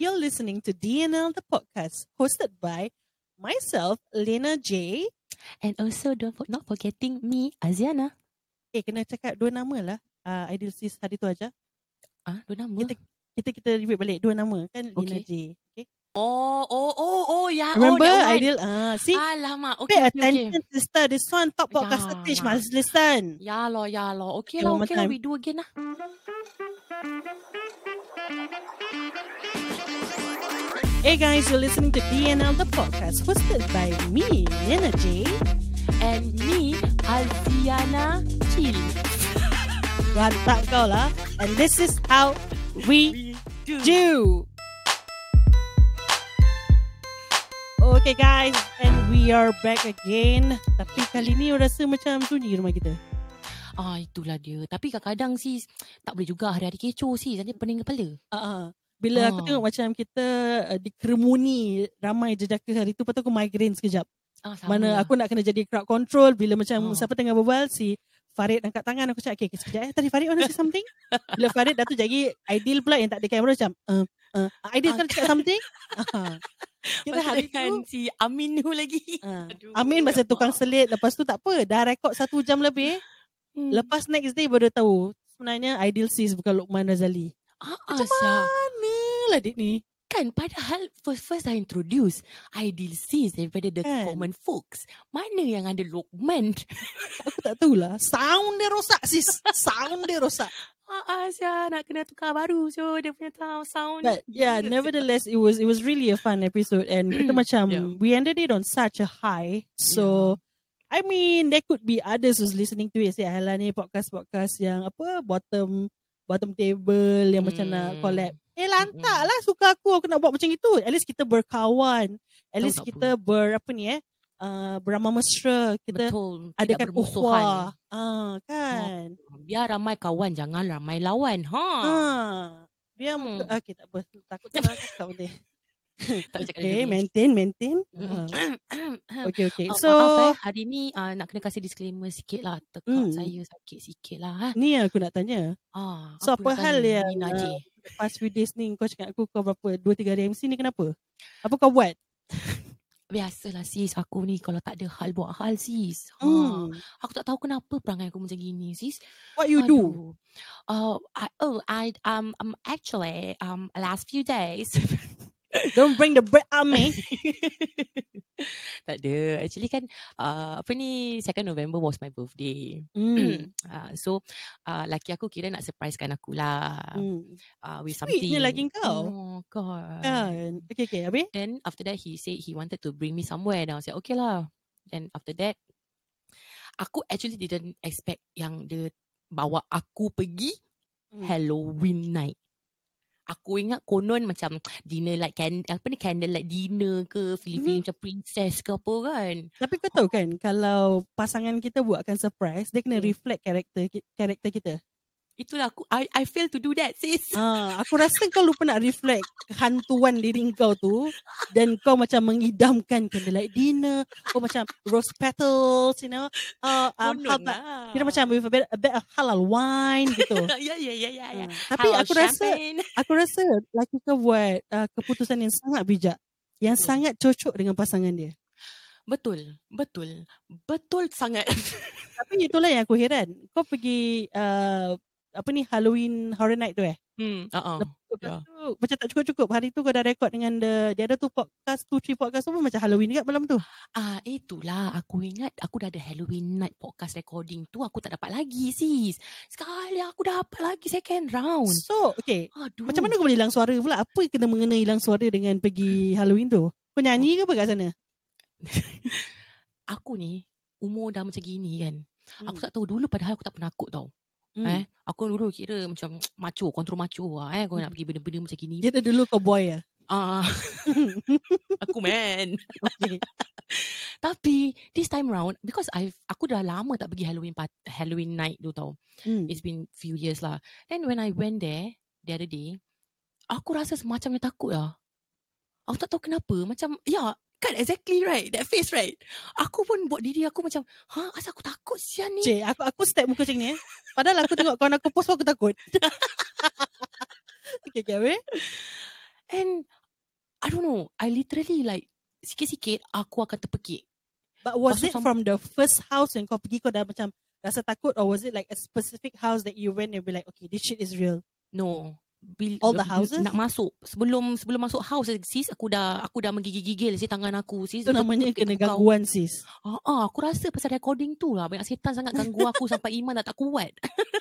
You're listening to DNL the podcast, hosted by myself, Lena J. And also don't for, not forgetting me, Aziana. Eh, kena cakap dua nama lah. Uh, Ideal Sis hari tu aja. Ah, dua nama. Kita kita kita repeat balik dua nama kan Lena Okay. J. Okay. Oh, oh, oh, oh, ya. Remember oh, that one. Ideal? Ah, see. Alamak, Pay okay, okay, okay. attention, sister. This one top podcast Ya. stage must listen. Ya lah, ya lah. Okay Okay, lah, okay lah. We do again lah. Hey guys, you're listening to DNL the podcast, hosted by me, Lena J. And me, Aziana Chill. Rantak kau lah. And this is how we do. Okay guys, and we are back again. Tapi kali ni rasa macam sunyi rumah kita. Ah, itulah dia. Tapi kadang-kadang sis, tak boleh juga hari-hari kecoh sis. Nanti pening kepala. Uh-uh. Bila aku Ah. tengok macam kita uh, dikerumuni ramai jejaka hari tu, lepas tu aku migraine sekejap. Ah, sama Mana lah. aku nak kena jadi crowd control bila macam Oh. siapa tengah berbual si Farid angkat tangan aku cakap okay, okay sekejap eh tadi Farid want to say something bila Farid dah tu jadi ideal pula yang tak ada kamera macam uh, uh, ideal kan cakap something uh, kita hari kan tu si Amin tu lagi. uh, Aduh, Amin masa tukang selit lepas tu tak apa dah rekod satu jam lebih Hmm. lepas next day baru tahu sebenarnya ideal sis bukan Luqman Razali Ah, macam mana lah dik ni Kan padahal first first I introduce Ideal sis daripada the Kan. common folks. Mana yang ada Lokman? aku tak tahulah sound dia rosak sis sound dia rosak Ah, Asya nak kena tukar baru so dia punya tahu sound. But yeah, nevertheless, it was it was really a fun episode, and kita macam Yeah. we ended it on such a high. So, I mean, there could be others who's listening to it. Say, alah ni podcast podcast yang apa bottom bottom table yang macam nak Hmm. collab. Eh lantak lah suka aku aku nak buat macam itu. At least kita berkawan. At least tak kita ber apa ni eh uh, beramal mesra. Kita Betul. adakan bermusuhan. ukhuwah. Ah kan. Biar ramai kawan jangan ramai lawan. Ha. Ah. Biar Hmm. muka, okay tak apa. Takut salah cakap boleh. Tak cakap Okay, maintain, maintain. Uh, Mm. okay, okay. Oh, So, maaf eh, hari ni uh, nak kena kasih disclaimer sikit lah. Tekak Hmm. saya sakit sikit lah. Ha. ni yang aku nak tanya. Ah, So, apa nak hal yang, uh? Past few days ni kau cakap aku kau berapa? Dua, tiga hari MC ni kenapa? Apa kau buat? Biasalah sis, aku ni kalau tak ada hal buat hal sis. Ha. Hmm. Aku tak tahu kenapa perangai aku macam gini sis. What you do? Aduh. Uh, I, oh, I um, um actually um last few days. Don't bring the bread on me. tak ada. Actually kan uh, apa ni 2nd November was my birthday. Hmm. uh, so uh, laki aku kira nak surprisekan aku lah hmm. uh, with Sweetnya something. lagi kau. Oh god. Kan? Okay, okay. Habis? Then after that he said he wanted to bring me somewhere. Then I was like okay lah. Then after that aku actually didn't expect yang dia bawa aku pergi Hmm. Halloween night. Aku ingat konon macam dinner like can, apa ni candle like dinner ke feeling-feeling macam princess ke apa kan. Tapi kau tahu kan kalau pasangan kita buatkan surprise, dia kena Hmm. reflect karakter karakter kita. Itulah aku I I fail to do that sis. Ah, aku rasa kau lupa nak reflect kehantuan diri kau tu dan kau macam mengidamkan candlelight dinner, kau macam rose petals, you know. Uh, um, Konon halal, lah. kira macam with a bit, a bit of halal wine gitu. ya ya ya ya ya. Ah, Tapi Halal aku rasa champagne. aku rasa laki kau buat uh, keputusan yang sangat bijak, yang Hmm. sangat cocok dengan pasangan dia. Betul, betul. Betul sangat. Tapi itulah yang aku heran. Kau pergi uh, apa ni Halloween Horror Night tu eh? hmm, uh-uh. Lepas tu macam tak cukup-cukup. Hari tu kau dah rekod dengan the, dia ada tu podcast, two, three podcast tu pun macam Halloween juga malam tu. Ah, itulah aku ingat aku dah ada Halloween night podcast recording tu aku tak dapat lagi sis. Sekali aku dapat lagi second round. So, okay. Aduh. Macam mana kau boleh hilang suara pula? Apa kena mengenai hilang suara dengan pergi Halloween tu? Kau nyanyi ke apa kat sana? aku ni umur dah macam gini kan. Aku Hmm. tak tahu dulu padahal aku tak penakut tau. Hmm. Eh, aku dulu kira macam macho, kontrol macho lah eh. Kau nak Hmm. pergi benda-benda macam gini. Dia tu dulu kau boy ya. Ah, aku man. okay. Tapi this time round because I aku dah lama tak pergi Halloween part, Halloween night tu tau. Hmm. It's been few years lah. Then when I went there the other day, aku rasa semacam yang takut lah. Aku tak tahu kenapa. Macam, ya, kan exactly right. That face right. Aku pun buat diri aku macam, ha, asal aku takut sian ni. Cik, aku aku step muka macam ni eh. Padahal aku tengok kawan aku post pun aku takut. okay, okay, habis? And I don't know. I literally like sikit-sikit aku akan terpekik. But was tu it from the first house yang kau pergi kau dah macam rasa takut or was it like a specific house that you went and be like okay this shit is real? No. Bil, All the houses? Nak masuk sebelum sebelum masuk house sis aku dah aku dah menggigil-gigil si tangan aku sis. Itu namanya kena kau. gangguan sis. Ah, ah, aku rasa pasal recording tu lah banyak setan sangat ganggu aku sampai iman dah tak kuat.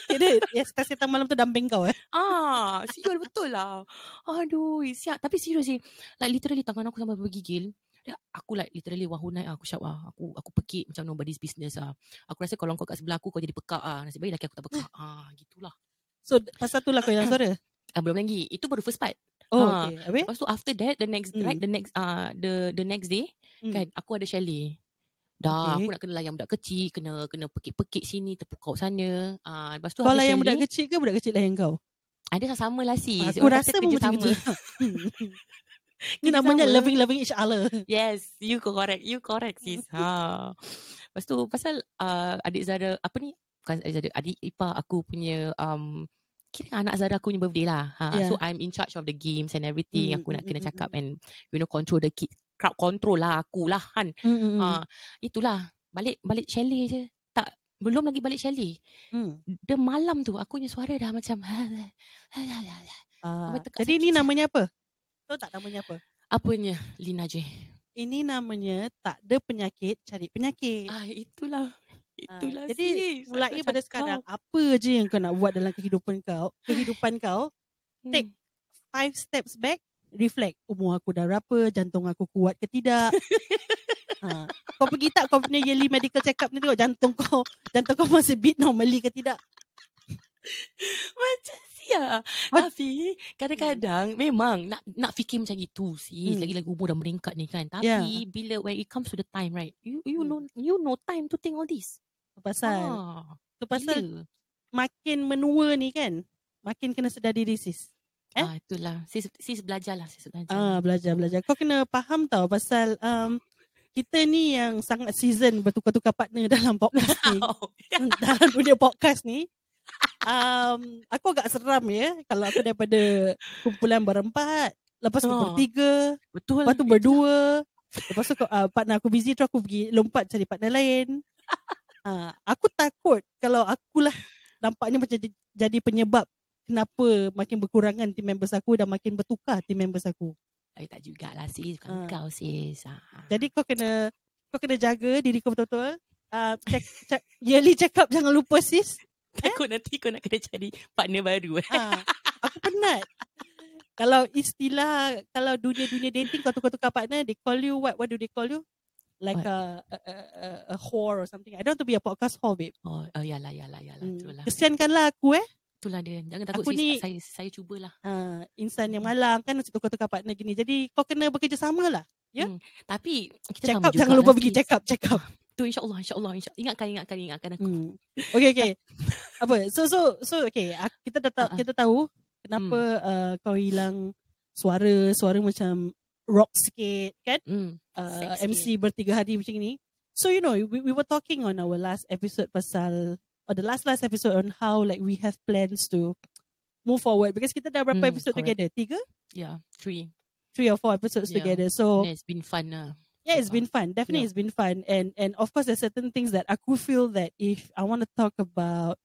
Kira yes, setan malam tu damping kau eh. Ah, siul betul lah. Aduh, siap. Tapi serius sih. Like literally tangan aku sampai bergigil. Dia, aku like literally wahunai ah, aku syak ah. Aku aku pekik macam nobody's business ah. Aku rasa kalau kau kat sebelah aku kau jadi pekak ah. Nasib baik laki aku tak pekak. ah, gitulah. So pasal tu lah kau hilang suara. Ah, belum lagi. Itu baru first part. Oh Ah, okay. Habis? Lepas tu after that the next Hmm. right the next ah the the next day Hmm. kan aku ada chalet. Dah Okay. aku nak kena layan budak kecil, kena kena pekik-pekik sini, tepukau sana. Ah lepas tu Kau layan chalet, budak kecil ke budak kecil layan kau? Ada sama lah sis. Aku Orang rasa pun macam sama. gitu. Ni Kerja namanya sama. loving loving each other. Yes, you correct. You correct sis. ha. Lepas tu pasal uh, adik Zara apa ni? Bukan adik Zara, adik ipar aku punya um kira anak Zara aku punya birthday lah. Ha. Yeah. So I'm in charge of the games and everything. Mm, aku nak mm, kena mm, cakap and you know control the kid crowd control lah aku lah kan. Hmm, hmm, Ha. Itulah balik balik chalet je. Tak belum lagi balik chalet. hmm. Dia malam tu aku punya suara dah macam tekak jadi ni namanya apa? Tahu tak namanya apa? apanya Lina J. Ini namanya tak ada penyakit, cari penyakit. Ah itulah. Ah, Itulah jadi sis. mulai Aku pada cakap. sekarang apa je yang kau nak buat dalam kehidupan kau, kehidupan kau, Hmm. take five steps back, reflect umur aku dah berapa, jantung aku kuat ke tidak. ha. Kau pergi tak kau punya yearly medical check up ni tengok jantung kau, jantung kau masih beat normally ke tidak. Macam sia. What? Tapi kadang-kadang memang nak nak fikir macam itu sis. Hmm. Lagi-lagi umur dah meningkat ni kan. Tapi Yeah. bila when it comes to the time right, you you Hmm. know you know time to think all this. Pasal, Ah, tu pasal gila. makin menua ni kan, makin kena sedar diri sis. eh? Ah itulah. Sis sis belajarlah sis belajar. Ah belajar belajar. Kau kena faham tau pasal um, kita ni yang sangat season bertukar-tukar partner dalam podcast ni. Oh, dalam dunia podcast ni. Um, aku agak seram ya kalau aku daripada kumpulan berempat, lepas tu Ah. bertiga, Betul. lepas tu berdua, lepas tu uh, partner aku busy tu aku pergi lompat cari partner lain. Uh, aku takut kalau akulah nampaknya macam jadi- jadi penyebab kenapa makin berkurangan team members aku dan makin bertukar team members aku. Eh, tak jugalah sis. Bukan Ah. kau sis. Ah. Jadi kau kena kau kena jaga diri kau betul-betul. Uh, check, check, yearly check up jangan lupa sis. Takut nanti kau nak kena cari partner baru. Eh? Ha, aku penat. kalau istilah kalau dunia-dunia dating kau tukar-tukar partner, they call you what? What do they call you? Like a, a, a, a, a whore or something. I don't want to be a podcast whore, babe. Oh, oh yalah, yalah, yalah. Hmm. Itulah. Kesiankanlah aku eh. Itulah dia. Jangan takut Aku sis. ni- Saya, saya cubalah. Uh, insan yang Hmm. malang kan mesti tukar-tukar partner gini. Jadi kau kena bekerjasama lah. Ya? Tapi kita Check up jangan lupa pergi check up, check up. Tu insyaAllah, insyaAllah, insya Ingatkan, ingatkan, ingatkan aku. Hmm. Okay, okay. Apa? So, so, so, okay. Kita dah tahu, Ah, ah. kita tahu kenapa uh, kau hilang suara, suara macam rock sikit kan? Hmm. uh, MC bertiga hari macam ni. So you know, we, we were talking on our last episode pasal or the last last episode on how like we have plans to move forward because kita dah berapa Hmm, episode correct. together? Tiga, Yeah, three. three or four episodes Yeah. together. So And it's been fun lah. yeah, it's been fun. Definitely, Yeah. it's been fun. And and of course, there's certain things that aku feel that if I want to talk about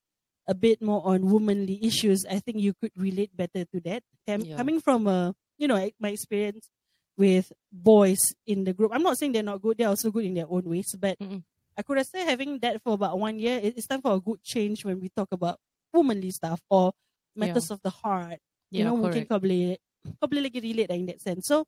a bit more on womanly issues, I think you could relate better to that. Com- Yeah. Coming from a you know my experience with boys in the group, I'm not saying they're not good. They're also good in their own ways, but Mm-mm. aku rasa having that for about one year, it- it's time for a good change when we talk about womanly stuff or matters of the heart. you Yeah, know, mungkin correct. kau boleh kau boleh lagi relate lah in that sense. So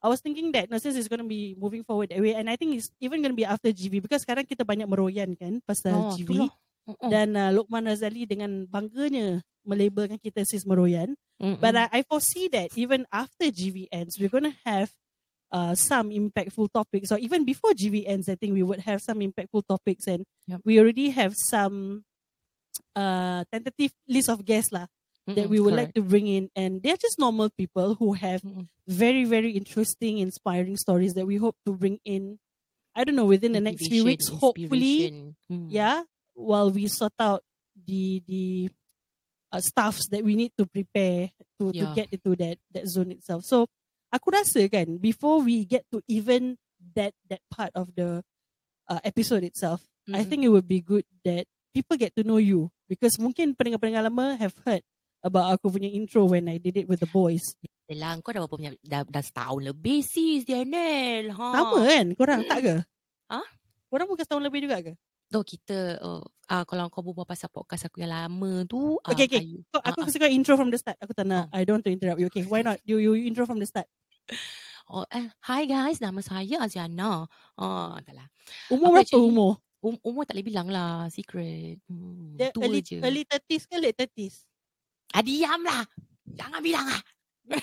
I was thinking that since it's going to be moving forward that way and I think it's even going to be after GV because sekarang kita banyak meroyan kan pasal Oh, GV itulah. Mm-mm. dan uh, Lokman Razali dengan bangganya melabelkan kita sis meroyan. Mm-mm. But I, I foresee that even after GV ends, we're going to have uh, some impactful topics or even before GV ends, I think we would have some impactful topics and Yep. we already have some uh, tentative list of guests lah that Mm-mm, we would correct. like to bring in and they're just normal people who have Mm-mm. very very interesting inspiring stories that we hope to bring in i don't know within the next few weeks hopefully. Mm. yeah while we sort out the the uh, stuffs that we need to prepare to, to Yeah. get into that that zone itself so aku rasa kan before we get to even that that part of the uh, episode itself, I Mm-mm. think it would be good that people get to know you because mungkin pendengar-pendengar lama have heard about aku punya intro when I did it with the boys. Yelah, kau dah berapa punya, dah, dah setahun lebih sis, Dianel. Ha. Sama kan? Korang tak ke? Ha? Korang bukan setahun lebih juga ke? Tu kita, uh, uh, kalau kau berbual pasal podcast aku yang lama tu. Uh, Okay, okay. Ah, aku ah. suka intro from the start. Aku tak nak. Oh. I don't want to interrupt you. Okay, why not? You you intro from the start. Oh, eh, hi guys, nama saya Aziana. Oh, tak lah. Umur Aku berapa actually- umur? Um, umur tak boleh bilang lah, secret. Hmm, Dia tua early, je. early 30s ke late 30s? Ah, diam lah. Jangan bilang lah.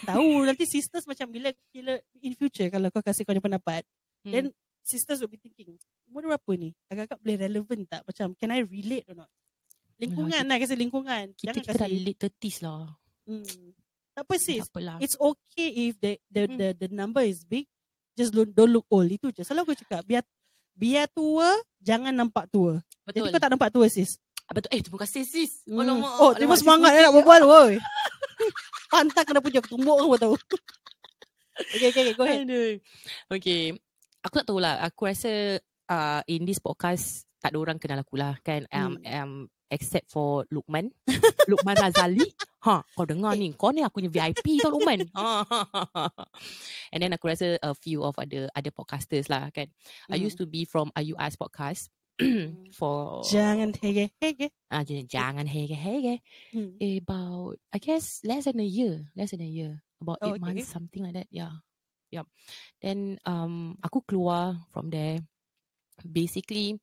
Tahu nanti sisters macam bila bila in future kalau kau kasih kau punya pendapat, Hmm. then sisters will be thinking, umur berapa ni? Agak-agak boleh relevant tak? Macam can I relate or not? Lingkungan lah kasi lingkungan. kita, Jangan kita dah kasi. late 30s lah. Hmm. Tak apa sis. Tak. It's okay if the the Hmm. the, the number is big. Just don't, don't look old. Itu je. Selalu aku cakap biar biar tua jangan nampak tua. Betul. Jadi kau tak nampak tua sis. Ah, Betul. Eh, terima kasih sis. Hmm. Alamak, Oh, terima alamak, sis semangat eh nak berbual woi. Pantat kena punya tumbuk kau tahu. okay, okay, okay, go ahead. Aduh. Okay. Aku tak tahu lah. Aku rasa uh, in this podcast tak ada orang kenal aku lah kan. Um, Hmm. um, except for Lukman. Lukman Razali. Ha, kau dengar ni. Kau ni aku punya VIP tau Lukman. Ha. And then aku rasa a few of other other podcasters lah kan. I used to be from Ayu As podcast. for Jangan hege hege. ah, j- jangan hege hege Hmm. about I guess less than a year, less than a year, about Oh, eight okay. months, something like that. Yeah, yep. Then um, aku keluar from there. Basically,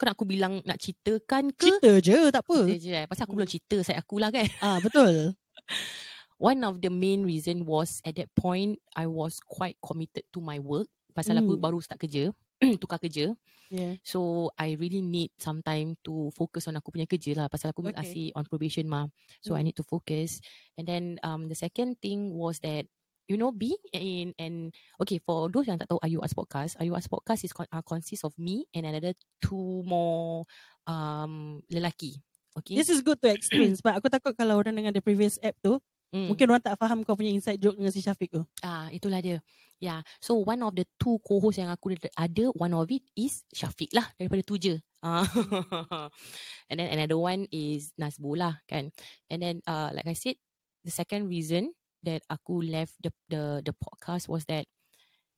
kau nak aku bilang nak ceritakan ke? Cerita je, tak apa. Cerita je, eh. Pasal aku belum cerita saya aku lah kan. Ah, betul. One of the main reason was at that point I was quite committed to my work. Pasal aku Hmm. baru start kerja, tukar kerja. Yeah. So I really need some time to focus on aku punya kerja lah pasal aku Okay. masih on probation mah. So I Hmm. need to focus. And then um the second thing was that you know being in and okay for those yang tak tahu Ayu As podcast, Ayu As podcast is con- uh, consists of me and another two more um lelaki. Okay. This is good to explain sebab aku takut kalau orang dengar the previous app tu, Mm. mungkin orang tak faham kau punya inside joke dengan si Syafiq tu. Ah, itulah dia. Yeah. So one of the two co-host yang aku ada- ada, one of it is Syafiq lah daripada tu je. Ah. and then another one is Nazbul lah kan. And then uh, like I said, the second reason that aku left the the the podcast was that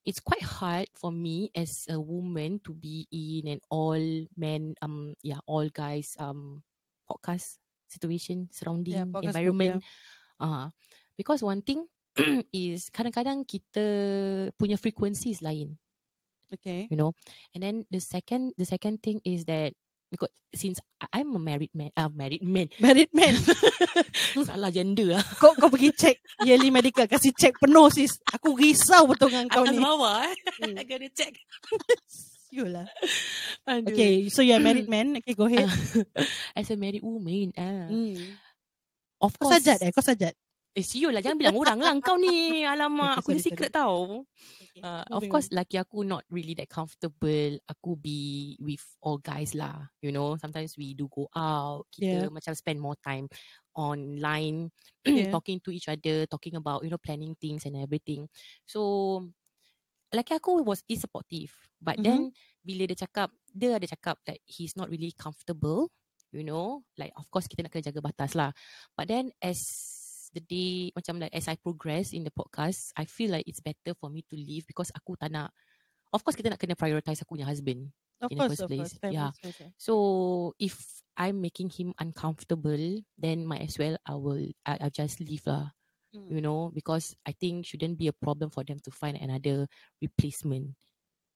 it's quite hard for me as a woman to be in an all men um yeah all guys um podcast situation surrounding Yeah, environment Ah, because one thing is kadang-kadang kita punya frequencies lain, Okay. you know. And then the second the second thing is that because since I'm a married man, uh, married man, Married man. salah gender lah. kau kau pergi check yearly medical kasih check penuh sis. Aku risau betul dengan kau Atas ni. bawah eh. Hmm. I gotta check. Yolah. Aduh. Okay, so you're a married man. Okay, go ahead. As a married woman, ah, Hmm. of Kau course. sajat eh? Kau sajat? Eh, siul lah. Jangan bilang orang lah kau ni. Alamak, aku ni secret tau. Uh, of course, laki aku not really that comfortable. Aku be with all guys lah. You know, sometimes we do go out. Yeah. Kita macam spend more time online, Yeah. talking to each other, talking about you know planning things and everything. So, laki aku was is supportive, but then bila dia cakap, dia ada cakap that he's not really comfortable. You know, like of course kita nak kena jaga batas lah. But then as the day macam like as I progress in the podcast, I feel like it's better for me to leave because aku tak nak of course kita nak kena prioritize aku punya husband. Of in the course, first of place, course. Yeah. So if I'm making him uncomfortable, then might as well I will I, I'll just leave lah. Mm. You know, because I think shouldn't be a problem for them to find another replacement.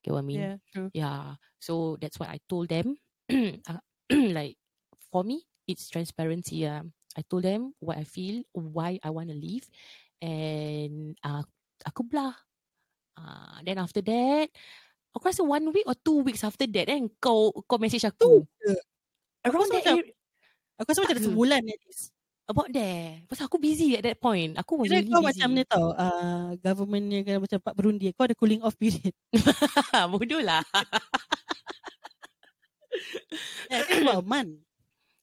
Get what I mean? Yeah, true. Yeah. So that's what I told them. Uh, like for me, it's transparency. Yeah. I told them what I feel, why I want to leave, and uh, aku belah. Uh, then after that, aku rasa one week or two weeks after that, then kau kau message aku. je? Aku rasa macam- area, Aku rasa macam ada sebulan at least. about there. Pasal aku busy at that point. Aku was really kau busy. macam ni tau, uh, governmentnya kan macam Pak Berundi, kau ada cooling off period. Bodoh lah. Yeah, about a month.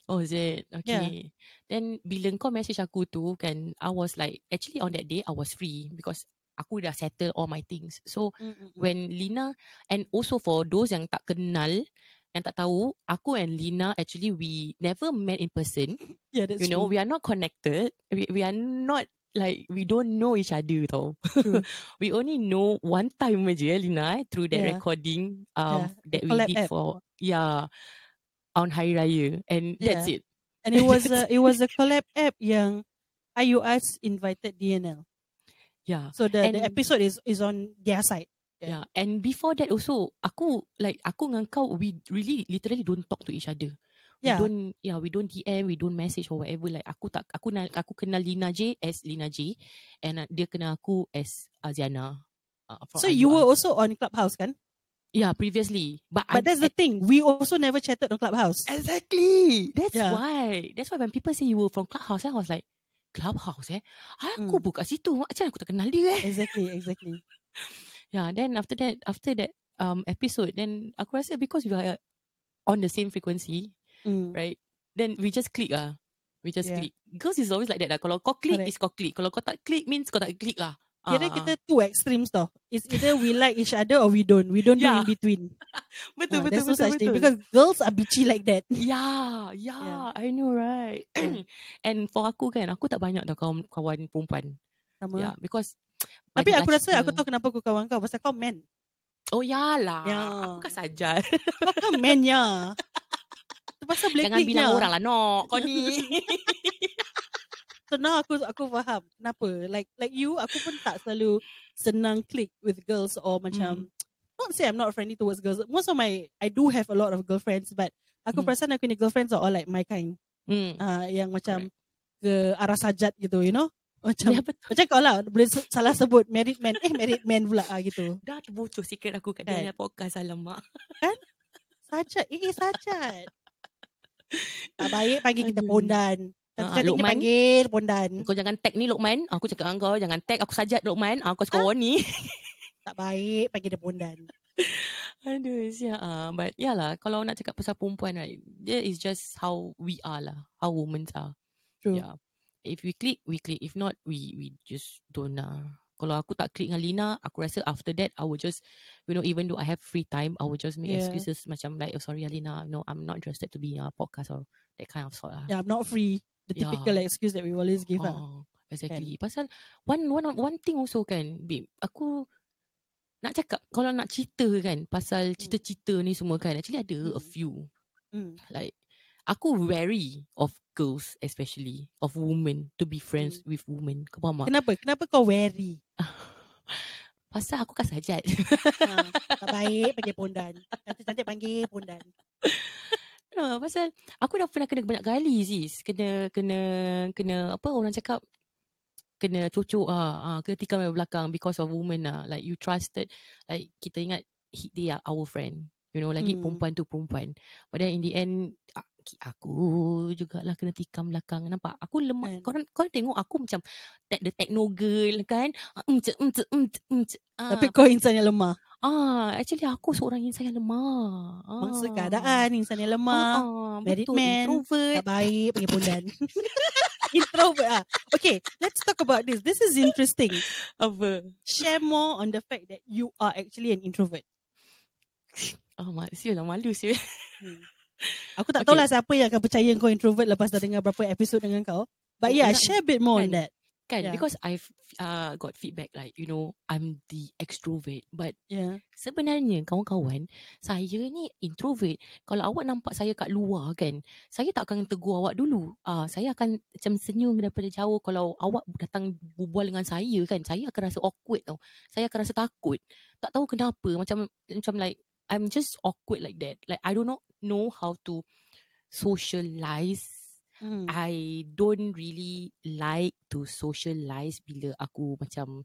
Oh, is it? Okay. Then bila kau message aku tu kan, I was like, actually on that day I was free because aku dah settle all my things. So Mm, mm, mm. when Lina and also for those yang tak kenal yang tak tahu, aku and Lina actually we never met in person. yeah, that's you know, true. we are not connected. We we are not like we don't know each other tau. We only know one time aja eh, Lina eh, through that Yeah. recording um that we collab did app. for yeah on Hari Raya and that's it. And it was a it was a collab app yang IUS invited DNL. Yeah. So the, the And- episode is is on their side. Yeah. And before that also, aku like aku dengan kau we really literally don't talk to each other. Yeah. We don't yeah, we don't DM, we don't message or whatever. Like aku tak aku kenal aku kenal Lina J as Lina J and uh, dia kenal aku as Aziana. Uh, So you were also on Clubhouse kan? Yeah previously, but But that's the thing. We also never chatted on Clubhouse. exactly that's Yeah. why that's why when people say you were from Clubhouse, I was like Clubhouse eh, aku Hmm. buka situ macam aku tak kenal dia eh. Exactly, exactly. Yeah, then after that, after that um episode, then aku rasa because we are on the same frequency, Mm. right? Then we just click ah. We just Yeah. click. Girls is always like that lah. Kalau kau click, Correct. is kau click. Kalau kau tak click, means kau tak click lah. Kira Ah, kita two extremes tau. It's either we like each other or we don't. We don't Yeah. do in between. betul, Ah, betul, there's no betul, such thing betul. because girls are bitchy like that. Yeah, yeah, I know right. And for aku kan, aku tak banyak tau kawan, kawan perempuan. Sama. Yeah, because Tapi aku rasa aku tahu kenapa aku kawan kau pasal kau man. Oh ya lah, Yeah. aku kan saja. Kau kan man ya. Pasal boleh Jangan bilang je. orang lah, no, kau ni. So now aku aku faham kenapa. Like like you, aku pun tak selalu senang click with girls or macam not say I'm not friendly towards girls. Most of my I do have a lot of girlfriends but aku Hmm. perasan aku ni girlfriends are all like my kind. hmm. Uh, yang macam ke arah sajat gitu, you know? Macam Ya betul. macam kau lah boleh salah sebut married man eh married man pula ah, gitu. Dah terbocor sikit aku kat Kan? dia podcast alamak. Sajat, eh, sajat. Tak baik panggil kita pondan. Cantik-cantik Luqman. panggil pondan. Kau jangan tag ni Lokman. Aku cakap dengan kau jangan tag aku sajat Lokman. Aku suka orang ni. Tak baik panggil dia pondan. Aduh, siap ah. But yeah lah, kalau nak cakap pasal perempuan right, that is just how we are lah. How women are. True. Yeah. If we click, we click. If not, we we just don't lah. Kalau aku tak click dengan Lina, aku rasa after that, I will just, you know, even though I have free time, I will just make Yeah. excuses macam like, oh sorry Alina, no, I'm not interested to be in a podcast or that kind of sort lah. Yeah, I'm not free. The Yeah. typical excuse that we always give ah. Oh, exactly. Pasal one one one thing also kan, babe. Aku nak cakap kalau nak cerita kan pasal cerita-cerita ni semua kan, actually ada a Mm. few. Mm. Like aku wary of girls especially of women to be friends with women. Kau faham tak? Kenapa? Kenapa kau wary? Pasal aku kan sajat. ha, tak baik panggil pondan. Cantik-cantik panggil pondan. Ha, pasal aku dah pernah kena banyak kali sis. Kena kena kena apa orang cakap kena cucuk ah, ah kena tikam dari belakang because of women ah. Like you trusted like kita ingat he, they are our friend. You know lagi Hmm. perempuan tu perempuan. But then in the end aku jugalah kena tikam belakang. Nampak? Aku lemah. Kan. Korang kau tengok aku macam the techno girl kan. Mm, mm, mm, Tapi kau insan yang lemah. Ah actually aku seorang insan yang lemah. Ah. Mangsa keadaan insan yang lemah. Ah, married betul, man, introvert. Tak baik panggil pondan. Introvert ah. Okay, let's talk about this. This is interesting. Apa? Share more on the fact that you are actually an introvert. Oh, mak, siul lah malu siul. Hmm. Aku tak Okay. tahulah siapa yang akan percaya kau introvert lepas dah dengar berapa episod dengan kau. But Oh, yeah, nak- share a bit more on kan. that. Kan, Yeah. because I've uh, got feedback like, you know, I'm the extrovert. But Yeah. sebenarnya kawan-kawan, saya ni introvert. Kalau awak nampak saya kat luar kan, saya tak akan tegur awak dulu. Uh, saya akan macam senyum daripada jauh. Kalau awak datang berbual dengan saya kan, saya akan rasa awkward tau. Saya akan rasa takut. Tak tahu kenapa. Macam macam like, I'm just awkward like that. Like, I do not know how to socialize Hmm. I don't really like to socialize bila aku macam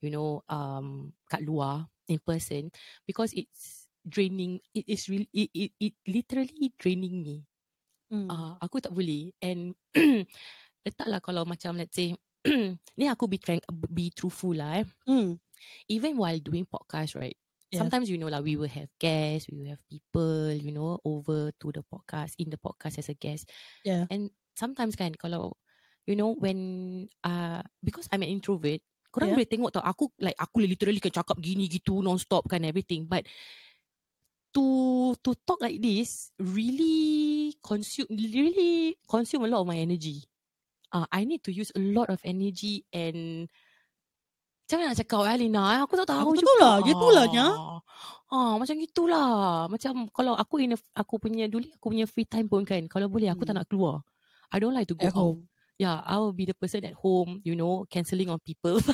you know um kat luar in person because it's draining it is really it, it, it literally draining me Hmm. uh, aku tak boleh and letaklah kalau macam let's say ni aku be frank be truthful lah eh Hmm. even while doing podcast right Yes. sometimes you know like we will have guests we will have people you know over to the podcast in the podcast as a guest Yeah. and sometimes kan kalau you know when uh because I'm an introvert Korang Yeah. boleh tengok tau Aku like Aku literally can cakap gini gitu Non-stop kan everything But To To talk like this Really Consume Really Consume a lot of my energy uh, I need to use a lot of energy And Macam mana nak cakap eh Alina eh? Aku tak tahu Aku tak juga tahu lah, gitulah, Nya. Ah, macam gitulah. Macam kalau aku in a, aku punya dulu aku punya free time pun kan. Kalau boleh aku tak Hmm. nak keluar. I don't like to go At out. home. Yeah, I will be the person at home, you know, cancelling on people.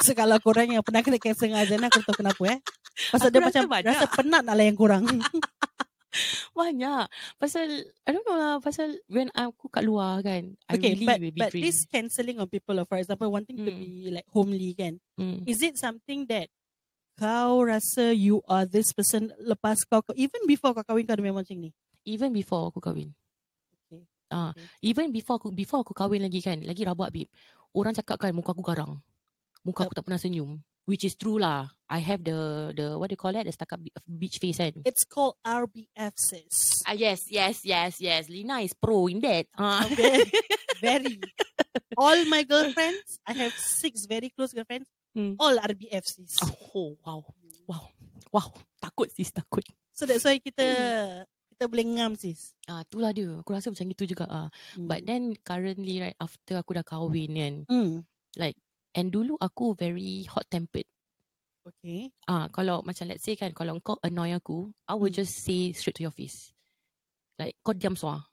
So kalau korang yang pernah kena cancel dengan Azana, aku tahu kenapa eh. Pasal Aku dia macam banyak. rasa penat nak layan korang. Banyak. Pasal I don't know lah, pasal when aku kat luar kan, I okay, really but will be but drained. this cancelling on people, for example, wanting to Hmm. be like homely kan, Mm. is it something that kau rasa you are this person lepas kau, even before kau kahwin kau ada memang macam ni? Even before aku kahwin. Okay. Ah, Okay. even before aku before aku kahwin lagi kan, lagi rabak babe. Orang cakap kan muka aku garang. Muka aku tak pernah senyum. Which is true lah. I have the the what do you call that? The stuck up beach face kan. It's called RBF sis. Ah yes, yes, yes, yes. Lina is pro in that. Ah. Okay. very. All my girlfriends, I have six very close girlfriends, Hmm. all RBF sis. Oh, wow. Wow. Wow. Takut sis, takut. So that's why kita kita boleh ngam sis. Ah, itulah dia. Aku rasa macam itu juga ah. Hmm. But then currently right after aku dah kahwin kan, Hmm. like and dulu aku very hot tempered. Okay. Ah, kalau macam let's say kan kalau kau annoy aku, I will Hmm. just say straight to your face. Like kau diam semua.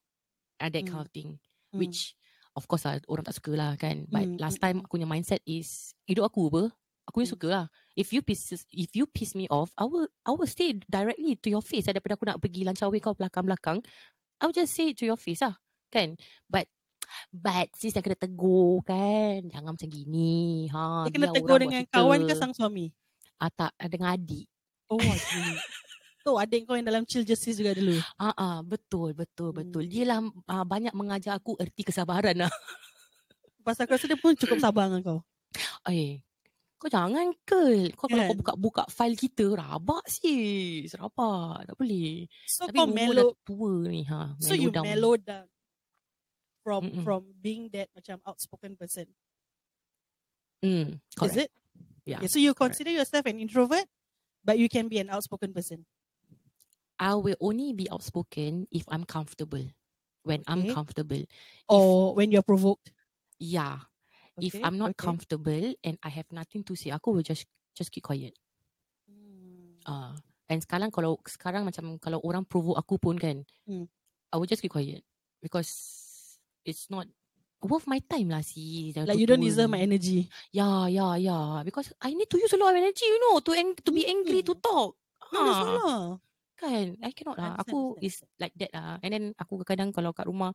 Ah, that kind Hmm. of thing. Hmm. Which of course lah orang tak suka lah kan. But Hmm, last hmm, time aku punya mindset is hidup aku apa? Aku yang Hmm. suka lah. If you piss if you piss me off, I will I will say directly to your face daripada aku nak pergi lancar away kau belakang-belakang. I will just say it to your face lah. Kan? But but sis yang kena tegur kan. Jangan macam gini. Ha, Dia kena tegur dengan kawan ke sang suami? Ah, tak, dengan adik. Oh, gini. tu adik kau yang dalam chill justice juga dulu. Ah, ah, betul, betul, Hmm. betul. Dia lah ah, banyak mengajar aku erti kesabaran lah. Pasal aku rasa dia pun cukup sabar dengan kau. Eh, kau jangan ke. Kau kalau kau Kan? buka-buka file kita, rabak sis. Rabak. Tak boleh. So Tapi kau mellow, dah tua ni. Ha, so you down. mellow down from Mm-mm. from being that macam outspoken person. Mm, correct. Is it? Yeah, Okay, so you correct. consider yourself an introvert, but you can be an outspoken person. I will only be outspoken if I'm comfortable. When I'm comfortable. Or when you're provoked. Yeah. if I'm not okay. comfortable and I have nothing to say, aku will just just keep quiet. Hmm. Ah, and sekarang kalau sekarang macam kalau orang provoke aku pun kan, Hmm. I will just keep quiet because it's not worth my time lah si. Like you don't deserve my energy. Yeah, yeah, yeah. Because I need to use a lot of energy, you know, to ang- to be angry to talk. No, Ha, all lah. kan? I cannot lah. Aku is like that lah. And then aku kadang kalau kat rumah,